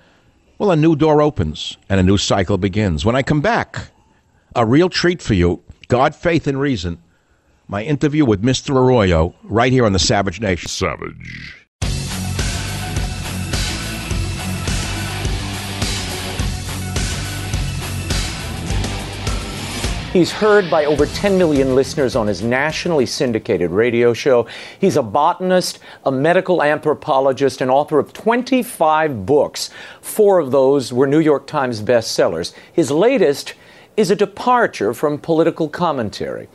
well, a new door opens and a new cycle begins. When I come back, a real treat for you God, Faith, and Reason, my interview with Mr. Arroyo right here on the Savage Nation. Savage. He's heard by over 10 million listeners on his nationally syndicated radio show. He's a botanist, a medical anthropologist, and author of 25 books. Four of those were New York Times bestsellers. His latest is a departure from political commentary.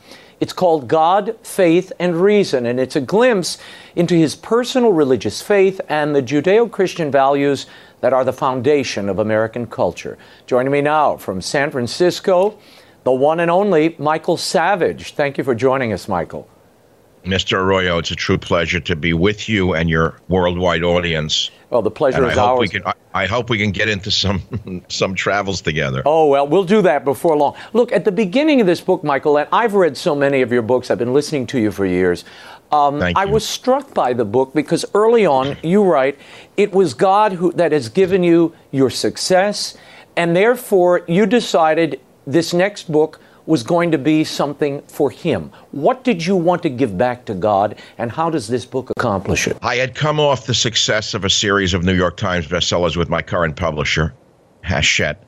It's called God, Faith, and Reason, and it's a glimpse into his personal religious faith and the Judeo Christian values that are the foundation of American culture. Joining me now from San Francisco, the one and only Michael Savage. Thank you for joining us, Michael. Mr. Arroyo, it's a true pleasure to be with you and your worldwide audience. Well, the pleasure And I is hope ours. we can. I, I hope we can get into some some travels together. Oh, well, we'll do that before long. Look, at the beginning of this book, Michael, and I've read so many of your books, I've been listening to you for years. Um, Thank I was struck by the book because early on, you write, it was God who, that has given you your success, and therefore you decided this next book was going to be something for Him. What did you want to give back to God, and how does this book accomplish it? I had come off the success of a series of New York Times bestsellers with my current publisher, Hachette,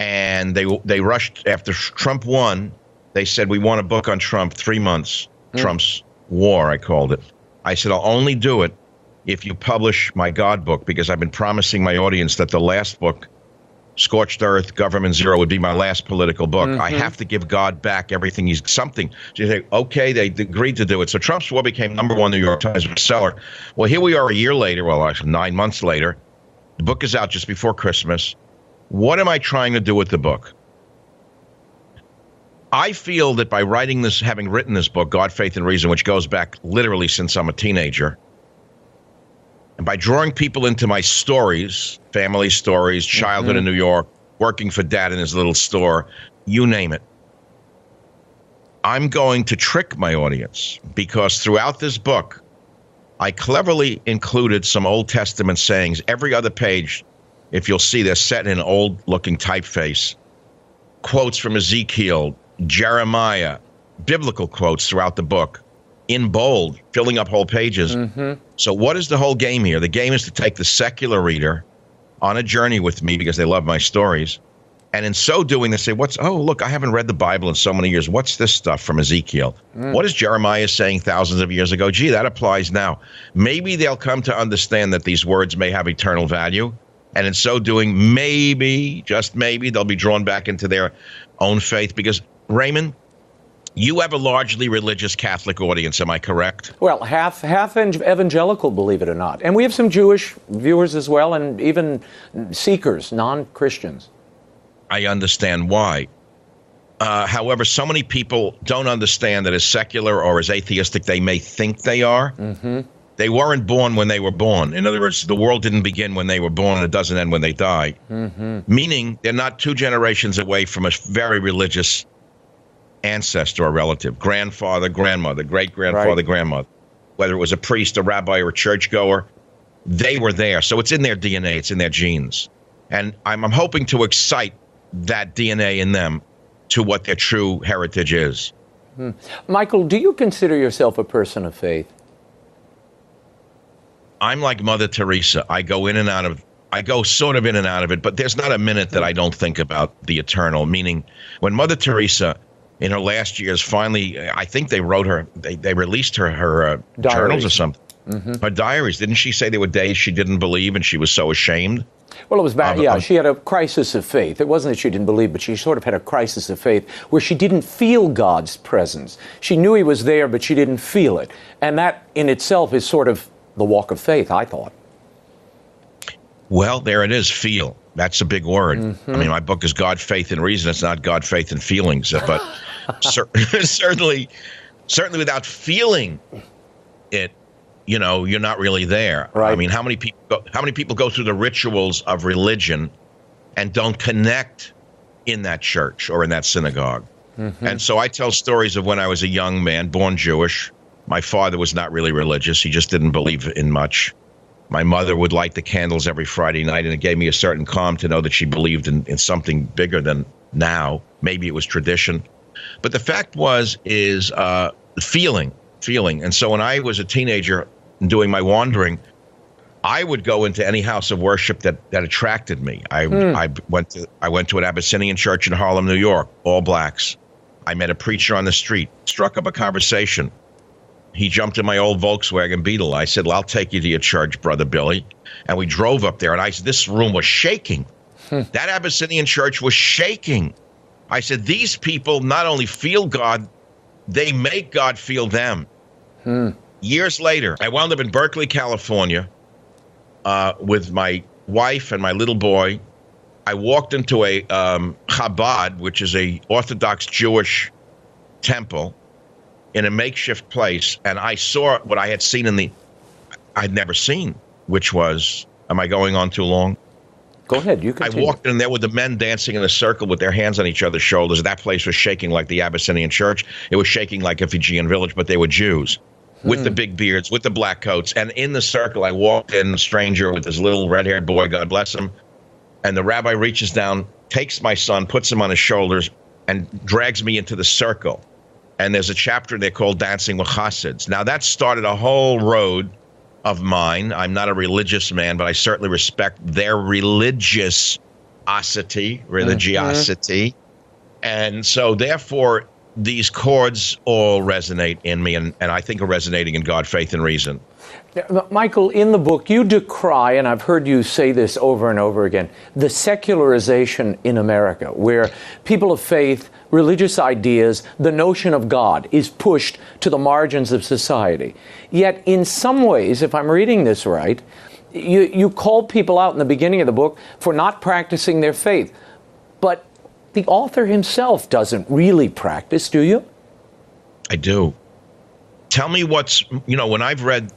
and they they rushed after Trump won. They said we want a book on Trump. Three months, hmm. Trump's war, I called it. I said I'll only do it if you publish my God book because I've been promising my audience that the last book, Scorched Earth, Government Zero, would be my last political book. I mm-hmm. have to give God back everything he's something. So you say, okay, they agreed to do it. So Trump's war became number one New York Times bestseller. Well, here we are a year later, well, actually nine months later. The book is out just before Christmas. What am I trying to do with the book? I feel that by writing this, having written this book, God, Faith, and Reason, which goes back literally since I'm a teenager, and by drawing people into my stories, family stories, childhood in mm-hmm. New York, working for dad in his little store, you name it, I'm going to trick my audience because throughout this book, I cleverly included some Old Testament sayings. Every other page, if you'll see, they're set in an old looking typeface. Quotes from Ezekiel, Jeremiah, biblical quotes throughout the book in bold, filling up whole pages. Mm-hmm. So, what is the whole game here? The game is to take the secular reader on a journey with me because they love my stories. And in so doing, they say, What's, oh, look, I haven't read the Bible in so many years. What's this stuff from Ezekiel? Mm. What is Jeremiah saying thousands of years ago? Gee, that applies now. Maybe they'll come to understand that these words may have eternal value. And in so doing, maybe, just maybe, they'll be drawn back into their own faith. Because, Raymond, you have a largely religious Catholic audience, am I correct? Well, half half ev- evangelical, believe it or not, and we have some Jewish viewers as well, and even seekers, non-Christians. I understand why. Uh, however, so many people don't understand that as secular or as atheistic they may think they are. Mm-hmm. They weren't born when they were born. In other words, the world didn't begin when they were born and it doesn't end when they die. Mm-hmm. Meaning they're not two generations away from a very religious ancestor or relative, grandfather, grandmother, great grandfather, Right. grandmother. Whether it was a priest, a rabbi, or a churchgoer, they were there. So it's in their DNA, it's in their genes. And I'm, I'm hoping to excite that DNA in them to what their true heritage is. Hmm. Michael, do you consider yourself a person of faith? I'm like Mother Teresa. I go in and out of I go sort of in and out of it, but there's not a minute that I don't think about the eternal. Meaning, when Mother Teresa, in her last years, finally, I think they wrote her, they, they released her her uh, journals or something. Her diaries. Didn't she say there were days she didn't believe and she was so ashamed? Well, it was bad. Yeah, she had a crisis of faith. It wasn't that she didn't believe, but she sort of had a crisis of faith where she didn't feel God's presence. She knew He was there, but she didn't feel it. And that in itself is sort of the walk of faith, I thought. Well, there it is. Feel. That's a big word. I mean, my book is God, Faith, and Reason. It's not God, Faith, and Feelings. But cer- certainly, certainly, without feeling it, you know, you're not really there. Right. I mean, how many people? Go, how many people go through the rituals of religion and don't connect in that church or in that synagogue? Mm-hmm. And so I tell stories of when I was a young man, born Jewish. My father was not really religious; he just didn't believe in much. My mother would light the candles every Friday night, and it gave me a certain calm to know that she believed in, in something bigger than now. Maybe it was tradition, but the fact was is uh, feeling, feeling. And so when I was a teenager doing my wandering, I would go into any house of worship that that attracted me. I I went to I went to an Abyssinian church in Harlem, New York, all blacks. I met a preacher on the street, struck up a conversation. He jumped in my old Volkswagen Beetle. I said, Well, I'll take you to your church, Brother Billy. And we drove up there, and I said, This room was shaking. That Abyssinian church was shaking. I said, These people not only feel God, they make God feel them. Years later, I wound up in Berkeley, California, uh, with my wife and my little boy. I walked into a um, Chabad, which is a Orthodox Jewish temple, in a makeshift place, and I saw what I had seen in the I'd never seen, which was. Am I going on too long? Go ahead. You can. I walked in there with the men dancing in a circle with their hands on each other's shoulders. That place was shaking like the Abyssinian church. It was shaking like a Fijian village, but they were Jews with the hmm. big beards, with the black coats. And in the circle, I walked in, a stranger with his little red haired boy, God bless him. And the rabbi reaches down, takes my son, puts him on his shoulders, and drags me into the circle. And there's a chapter there called Dancing with Hasids. Now, that started a whole road of mine. I'm not a religious man, but I certainly respect their religiosity, religiosity. And so, therefore, these chords all resonate in me, and, and I think are resonating in God, faith, and reason. Michael, in the book, you decry, and I've heard you say this over and over again, the secularization in America, where people of faith, religious ideas, the notion of God is pushed to the margins of society. Yet, in some ways, if I'm reading this right, you, you call people out in the beginning of the book for not practicing their faith. But the author himself doesn't really practice, do you? I do. Tell me what's, you know, when I've read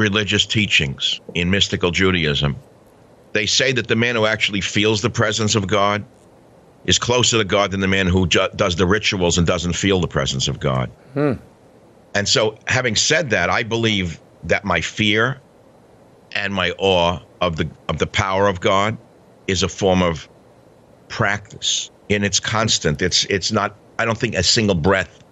religious teachings in mystical Judaism, they say that the man who actually feels the presence of God is closer to God than the man who ju- does the rituals and doesn't feel the presence of God. Hmm. And so, having said that, I believe that my fear and my awe of the of the power of God is a form of practice, and it's constant. It's it's not. I don't think a single breath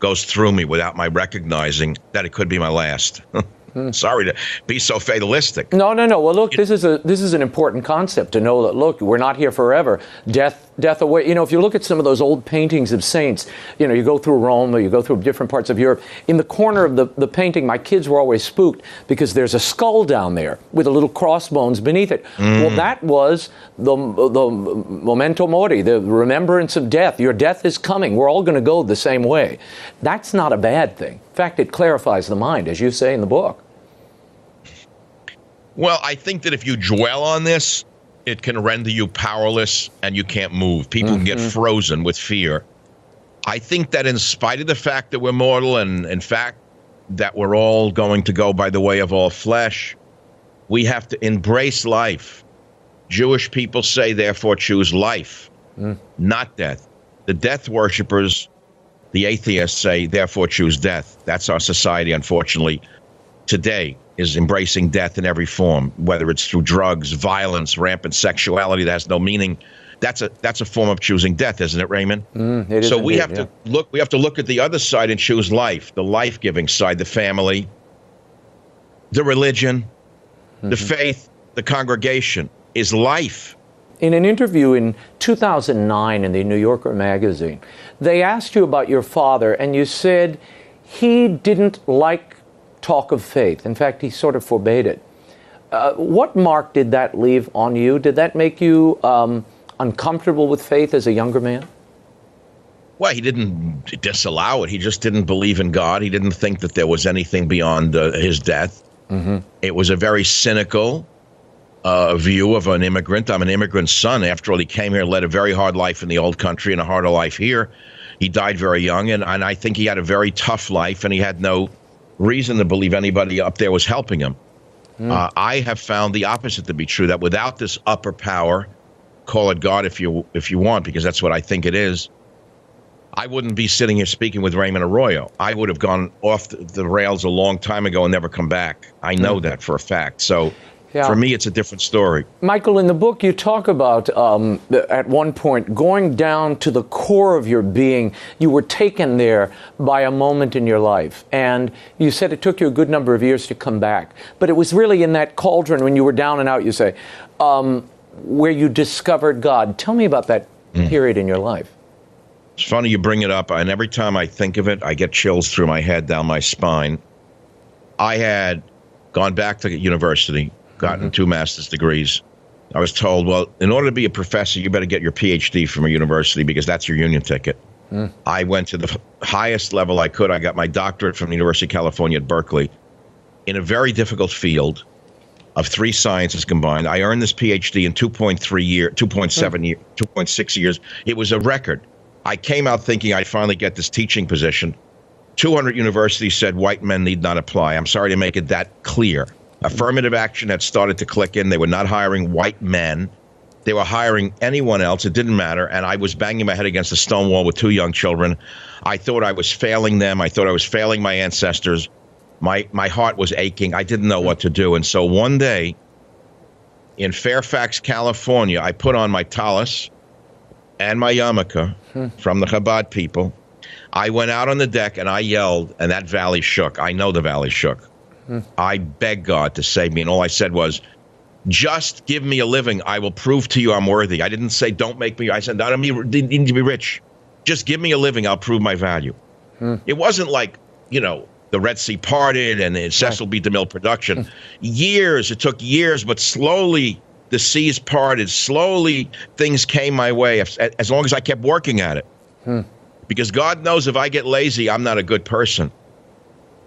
goes through me without my recognizing that it could be my last. Hmm. Sorry to be so fatalistic. No, no, no. Well, look, this is a this is an important concept to know that. Look, we're not here forever. Death, death away. You know, if you look at some of those old paintings of saints, you know, you go through Rome or you go through different parts of Europe. In the corner of the, the painting, my kids were always spooked because there's a skull down there with a little crossbones beneath it. Well, hmm. that was the the memento mori, the remembrance of death. Your death is coming. We're all going to go the same way. That's not a bad thing. In fact, it clarifies the mind, as you say in the book. Well, I think that if you dwell on this, it can render you powerless and you can't move. People can get mm-hmm. frozen with fear. I think that in spite of the fact that we're mortal and in fact that we're all going to go by the way of all flesh, we have to embrace life. Jewish people say, therefore, choose life, mm. not death. The death worshippers, the atheists say, therefore, choose death. That's our society, unfortunately, today is embracing death in every form, whether it's through drugs, violence, rampant sexuality that has no meaning. That's a that's a form of choosing death, isn't it, Raymond? Mm, it so we have yeah. to look. We have to look at the other side and choose life, the life-giving side, the family, the religion, the Mm-hmm. faith, the congregation is life. In an interview in 2009 in the New Yorker magazine, they asked you about your father, and you said he didn't like talk of faith. In fact, he sort of forbade it. Uh, what mark did that leave on you? Did that make you um, uncomfortable with faith as a younger man? Well, he didn't disallow it. He just didn't believe in God. He didn't think that there was anything beyond uh, his death. It was a very cynical uh, view of an immigrant. I'm an immigrant son. After all, he came here, and led a very hard life in the old country and a harder life here. He died very young, and, and I think he had a very tough life, and he had no reason to believe anybody up there was helping him. Uh, I have found the opposite to be true. That without this upper power, call it God if you if you want, because that's what I think it is. I wouldn't be sitting here speaking with Raymond Arroyo. I would have gone off the, the rails a long time ago and never come back. I know that for a fact. So Yeah. for me, it's a different story. Michael, in the book, you talk about um, at one point going down to the core of your being. You were taken there by a moment in your life. And you said it took you a good number of years to come back. But it was really in that cauldron when you were down and out, you say, um, where you discovered God. Tell me about that period in your life. It's funny you bring it up, and every time I think of it, I get chills through my head, down my spine. I had gone back to university, gotten mm-hmm. two master's degrees. I was told, well, in order to be a professor, you better get your PhD from a university because that's your union ticket. Mm. I went to the highest level I could. I got my doctorate from the University of California at Berkeley in a very difficult field of three sciences combined. I earned this PhD in 2.3 year, 2.7 mm. year, 2.6 years. It was a record. I came out thinking I'd finally get this teaching position. 200 universities said white men need not apply. I'm sorry to make it that clear. Affirmative action had started to click in. They were not hiring white men. They were hiring anyone else. It didn't matter. And I was banging my head against a stone wall with two young children. I thought I was failing them. I thought I was failing my ancestors. My my heart was aching. I didn't know what to do. And so one day in Fairfax, California, I put on my tallis and my yarmulke from the Chabad people. I went out on the deck and I yelled, and that valley shook. I know the valley shook. I begged God to save me, and all I said was, "Just give me a living. I will prove to you I'm worthy." I didn't say, "Don't make me." I said, "I don't need need to be rich. Just give me a living. I'll prove my value." Hmm. It wasn't like you know the Red Sea parted and it's Cecil B. DeMille production. Hmm. years it took years, but slowly the seas parted. Slowly things came my way. As, as long as I kept working at it, hmm. because God knows if I get lazy, I'm not a good person.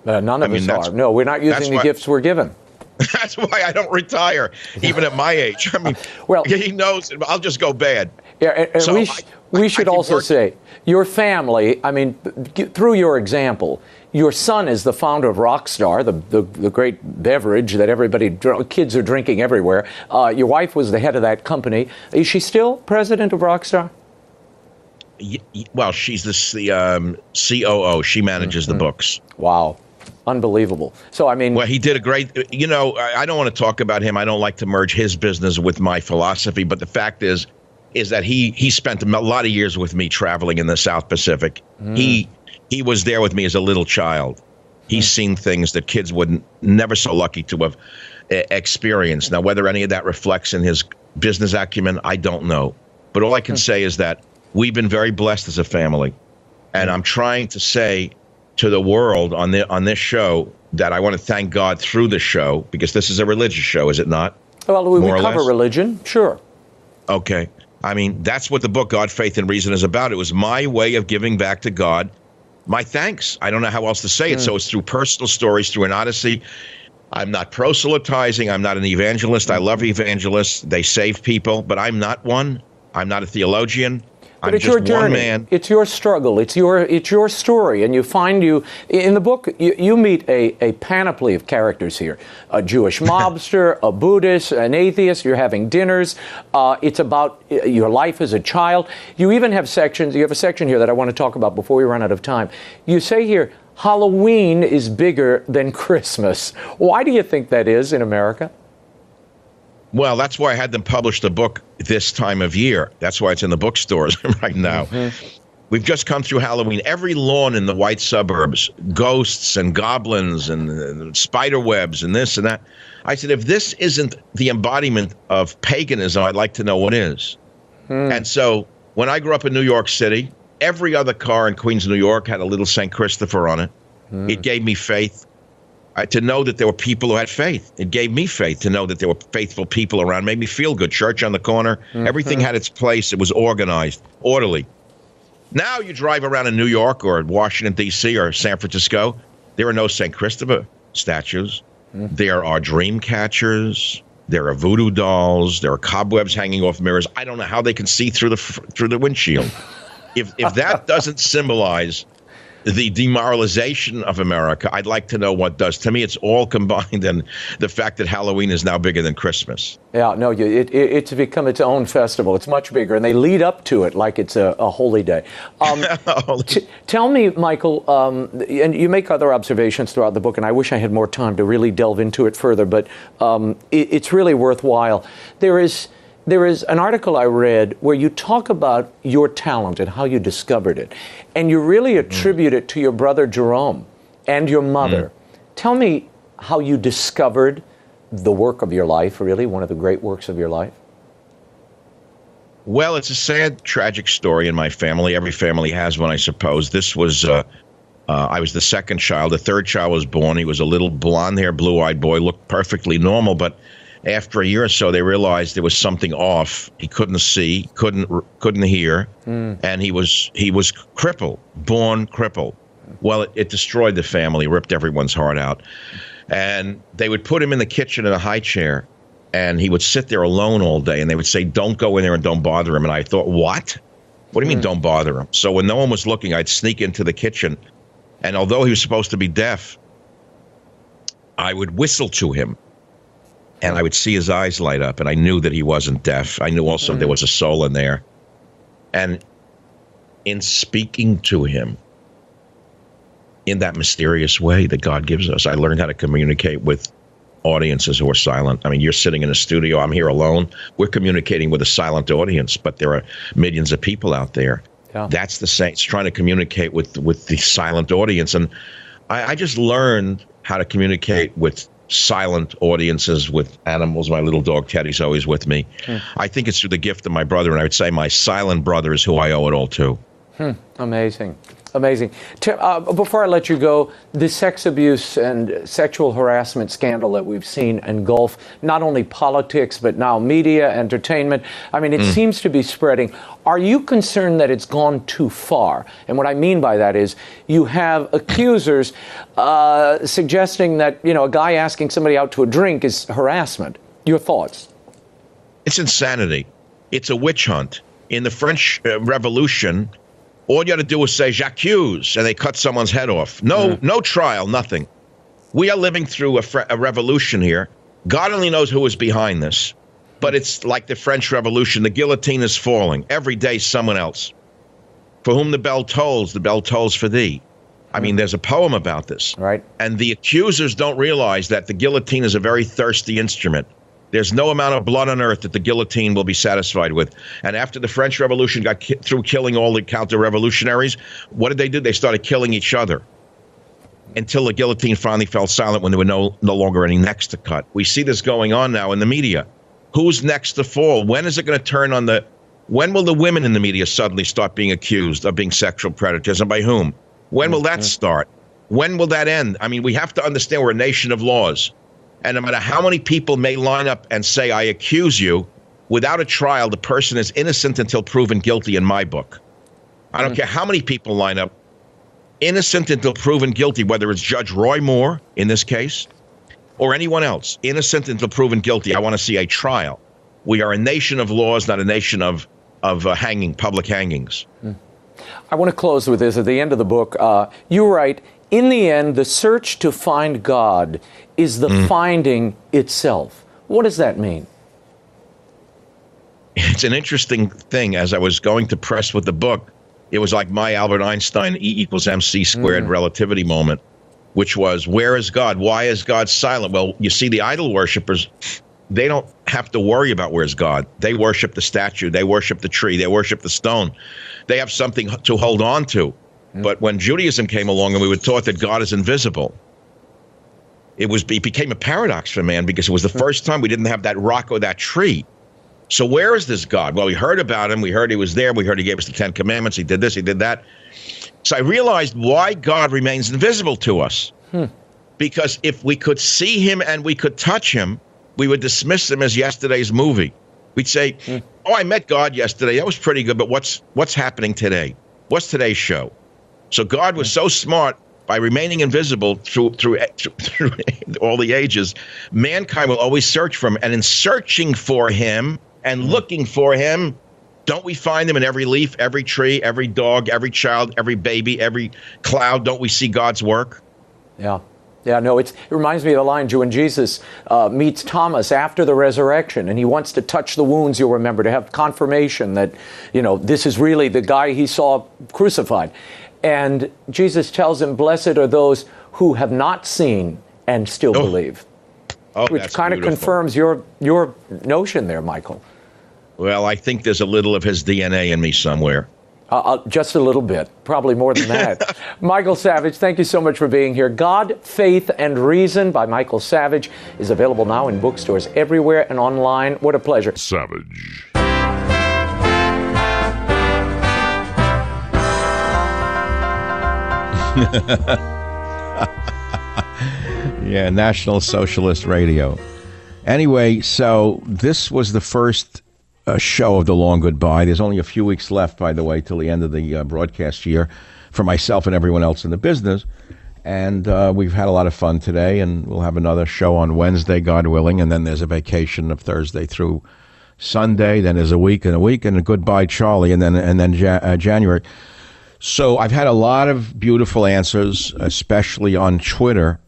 Uh, none of I mean, us are. No, we're not using the why- gifts we're given. That's why I don't retire, even at my age. I mean, Well- he knows I'll just go bad. Yeah, and, and So we, sh- I- we should also working. say your family. I mean, through your example, your son is the founder of Rockstar, the the, the great beverage that everybody dr- kids are drinking everywhere. Uh, your wife was the head of that company. Is she still president of Rockstar? Well, she's the C- um, COO. She manages Mm-hmm. the books. Wow, unbelievable. So I mean, Well, he did a great. You know, I don't want to talk about him. I don't like to merge his business with my philosophy. But the fact is, is that he he spent a lot of years with me traveling in the South Pacific. Mm. He he was there with me as a little child. He's mm. seen things that kids wouldn't never so lucky to have uh, experienced. Now, whether any of that reflects in his business acumen, I don't know. But all I can hmm. say is that we've been very blessed as a family, and hmm. I'm trying to say to the world on the on this show that I want to thank God through the show because this is a religious show, is it not? well, we, we cover religion, sure. Okay. I mean, that's what the book God, Faith, and Reason is about. It was my way of giving back to God my thanks. I don't know how else to say it. So hmm. it's through personal stories, through an odyssey. I'm not proselytizing. I'm not an evangelist. I love evangelists. They save people, but I'm not one. I'm not a theologian. But I'm it's your journey. It's your struggle. It's your it's your story, and you find you in the book. You, you meet a, a panoply of characters here: a Jewish mobster, a Buddhist, an atheist. You're having dinners. Uh, it's about uh, your life as a child. You even have sections. You have a section here that I want to talk about before we run out of time. You say here. Halloween is bigger than Christmas. Why do you think that is in America? Well, that's why I had them publish the book this time of year. That's why it's in the bookstores right now. Mm-hmm. We've just come through Halloween. Every lawn in the white suburbs, ghosts and goblins and, uh, spider webs and this and that. I said, if this isn't the embodiment of paganism, I'd like to know what is. Hmm. And so when I grew up in New York City, every other car in Queens, New York had a little St. Christopher on it. Hmm. It gave me faith uh, to know that there were people who had faith. It gave me faith to know that there were faithful people around. Made me feel good. Church on the corner. Everything had its place. It was organized, orderly. Now you drive around in New York or Washington D.C. or San Francisco. There are no St. Christopher statues. There are dream catchers. There are voodoo dolls. There are cobwebs hanging off mirrors. I don't know how they can see through the through the windshield. if if that doesn't symbolize the demoralization of America, I'd like to know what does. To me, it's all combined and the fact that Halloween is now bigger than Christmas. Yeah, no, you, it, it, it's become its own festival. It's much bigger, and they lead up to it like it's a, a holy day. Um, t- tell me, Michael, um, and you make other observations throughout the book, and I wish I had more time to really delve into it further, but um, it, it's really worthwhile. There is. There is an article I read where you talk about your talent and how you discovered it. And you really attribute it to your brother Jerome and your mother. Tell me how you discovered the work of your life, really, one of the great works of your life. Well, it's a sad, tragic story in my family. Every family has one, I suppose. This was, uh, uh, I was the second child. The third child was born. He was a little blonde haired, blue eyed boy, looked perfectly normal. But after a year or so, they realized there was something off. He couldn't see, couldn't couldn't hear, hmm. and he was he was crippled, born crippled. Well, it, it destroyed the family, ripped everyone's heart out. And they would put him in the kitchen in a high chair, and he would sit there alone all day. And they would say, "Don't go in there and don't bother him." And I thought, "What? What do you mean, hmm. don't bother him?" So when no one was looking, I'd sneak into the kitchen, and although he was supposed to be deaf, I would whistle to him, and I would see his eyes light up, and I knew that he wasn't deaf. I knew also there mm. was a soul in there, and in speaking to him in that mysterious way that God gives us. I learned how to communicate with audiences who are silent. I mean, you're sitting in a studio, I'm here alone. We're communicating with a silent audience, but there are millions of people out there. Yeah. That's the saints trying to communicate with with the silent audience. And I, I just learned how to communicate with silent audiences with animals. My little dog Teddy's always with me. Hmm. I think it's through the gift of my brother, and I would say my silent brother is who I owe it all to. Hmm. Amazing. Amazing. Uh, before I let you go, the sex abuse and sexual harassment scandal that we've seen engulf not only politics, but now media, entertainment. I mean, it seems to be spreading. Are you concerned that it's gone too far? And what I mean by that is you have accusers uh, suggesting that, you know, a guy asking somebody out to a drink is harassment. Your thoughts? It's insanity. It's a witch hunt. In the French uh, Revolution, all you had to do was say "j'accuse," and they cut someone's head off. No, no trial, nothing. We are living through a, fre- a revolution here. God only knows who is behind this, but it's like the French Revolution. The guillotine is falling every day. Someone else, for whom the bell tolls, the bell tolls for thee. I mean, there's a poem about this. Right. And the accusers don't realize that the guillotine is a very thirsty instrument. There's no amount of blood on earth that the guillotine will be satisfied with. And after the French Revolution got ki- through killing all the counter revolutionaries, what did they do? They started killing each other until the guillotine finally fell silent when there were no, no longer any necks to cut. We see this going on now in the media. Who's next to fall? When is it going to turn on the. When will the women in the media suddenly start being accused of being sexual predators and by whom? When will that mm-hmm. start? When will that end? I mean, we have to understand we're a nation of laws. And no matter how many people may line up and say, I accuse you, without a trial, the person is innocent until proven guilty in my book. I don't care how many people line up, innocent until proven guilty, whether it's Judge Roy Moore in this case or anyone else, innocent until proven guilty. I want to see a trial. We are a nation of laws, not a nation of, of uh, hanging, public hangings. I want to close with this. At the end of the book, uh, you write, in the end, the search to find God is the mm. finding itself. What does that mean? it's an interesting thing. As I was going to press with the book, it was like my Albert Einstein E equals MC squared mm. relativity moment, which was where is God? Why is God silent? Well, you see, the idol worshippers, they don't have to worry about where's God. They worship the statue, they worship the tree, they worship the stone. They have something to hold on to. Mm. But when Judaism came along and we were taught that God is invisible, it was it became a paradox for man because it was the first time we didn't have that rock or that tree. So where is this God? Well, we heard about him. We heard he was there. We heard he gave us the Ten Commandments. He did this. He did that. So I realized why God remains invisible to us. Hmm. Because if we could see him and we could touch him, we would dismiss him as yesterday's movie. We'd say, hmm. "Oh, I met God yesterday. That was pretty good. But what's what's happening today? What's today's show?" So God was hmm. so smart by remaining invisible through through, through all the ages. Mankind will always search for him, and in searching for him and looking for him, don't we find him in every leaf, every tree, every dog, every child, every baby, every cloud? Don't we see God's work? Yeah. Yeah, no, it's, it reminds me of the line when Jesus uh, meets Thomas after the resurrection and he wants to touch the wounds, you'll remember, to have confirmation that, you know, this is really the guy he saw crucified. And Jesus tells him, Blessed are those who have not seen and still Oh. believe. Oh, Which that's kind of confirms your, your notion there, Michael. Well, I think there's a little of his DNA in me somewhere. Uh, uh, just a little bit, probably more than that. Michael Savage, thank you so much for being here. God, Faith, and Reason by Michael Savage is available now in bookstores everywhere and online. What a pleasure. Savage. yeah, National Socialist Radio. Anyway, so this was the first uh, show of the long goodbye. There's only a few weeks left, by the way, till the end of the uh, broadcast year for myself and everyone else in the business. And uh, we've had a lot of fun today, and we'll have another show on Wednesday, God willing. And then there's a vacation of Thursday through Sunday. Then there's a week and a week, and a goodbye, Charlie, and then and then ja- uh, January. So I've had a lot of beautiful answers, especially on Twitter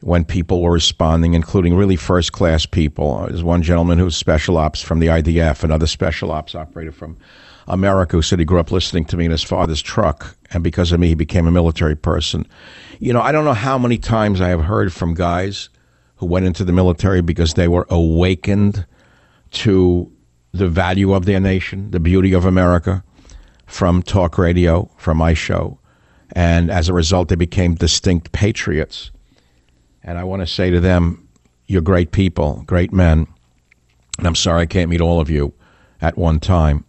when people were responding, including really first class people. There's one gentleman who's special ops from the IDF, another special ops operator from America who said he grew up listening to me in his father's truck, and because of me, he became a military person. You know, I don't know how many times I have heard from guys who went into the military because they were awakened to the value of their nation, the beauty of America, from talk radio, from my show. And as a result, they became distinct patriots. And I want to say to them, you're great people, great men. And I'm sorry I can't meet all of you at one time.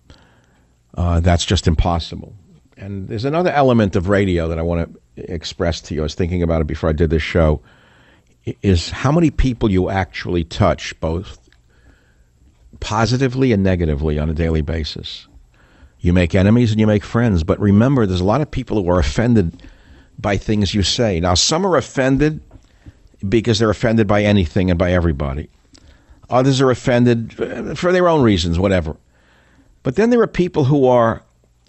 Uh, that's just impossible. And there's another element of radio that I want to express to you. I was thinking about it before I did this show. Is how many people you actually touch, both positively and negatively, on a daily basis. You make enemies and you make friends, but remember, there's a lot of people who are offended by things you say. Now, some are offended because they're offended by anything and by everybody. Others are offended uh, for their own reasons, whatever. But then there are people who are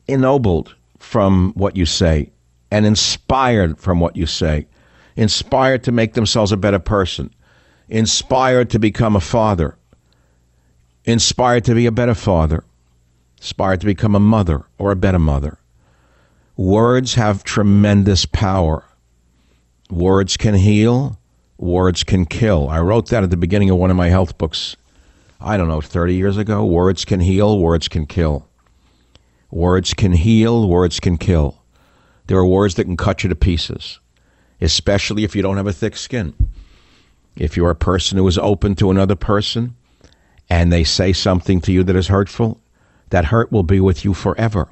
ennobled from what you say and inspired from what you say, inspired to make themselves a better person, inspired to become a father, inspired to be a better father, inspired to become a mother or a better mother. Words have tremendous power. Words can heal, words can kill. I wrote that at the beginning of one of my health books I don't know, 30 years ago. Words can heal, words can kill. Words can heal, words can kill. There are words that can cut you to pieces, especially if you don't have a thick skin. If you're a person who is open to another person and they say something to you that is hurtful, that hurt will be with you forever.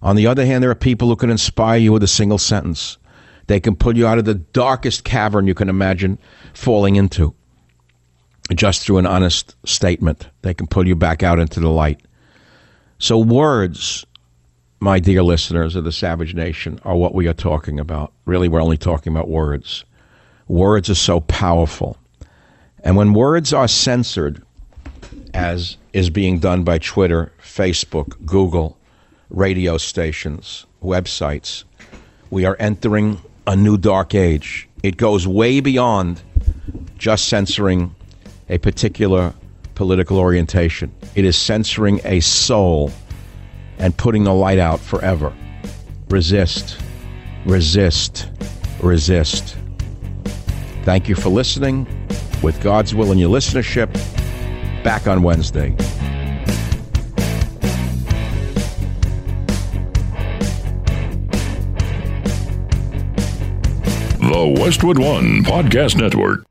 On the other hand, there are people who can inspire you with a single sentence. They can pull you out of the darkest cavern you can imagine falling into just through an honest statement. They can pull you back out into the light. So, words, my dear listeners of the Savage Nation, are what we are talking about. Really, we're only talking about words. Words are so powerful. And when words are censored, as is being done by Twitter, Facebook, Google, radio stations, websites, we are entering a new dark age. It goes way beyond just censoring a particular political orientation. It is censoring a soul and putting the light out forever. Resist, resist, resist. Thank you for listening. With God's will in your listenership, back on Wednesday. The Westwood One Podcast Network.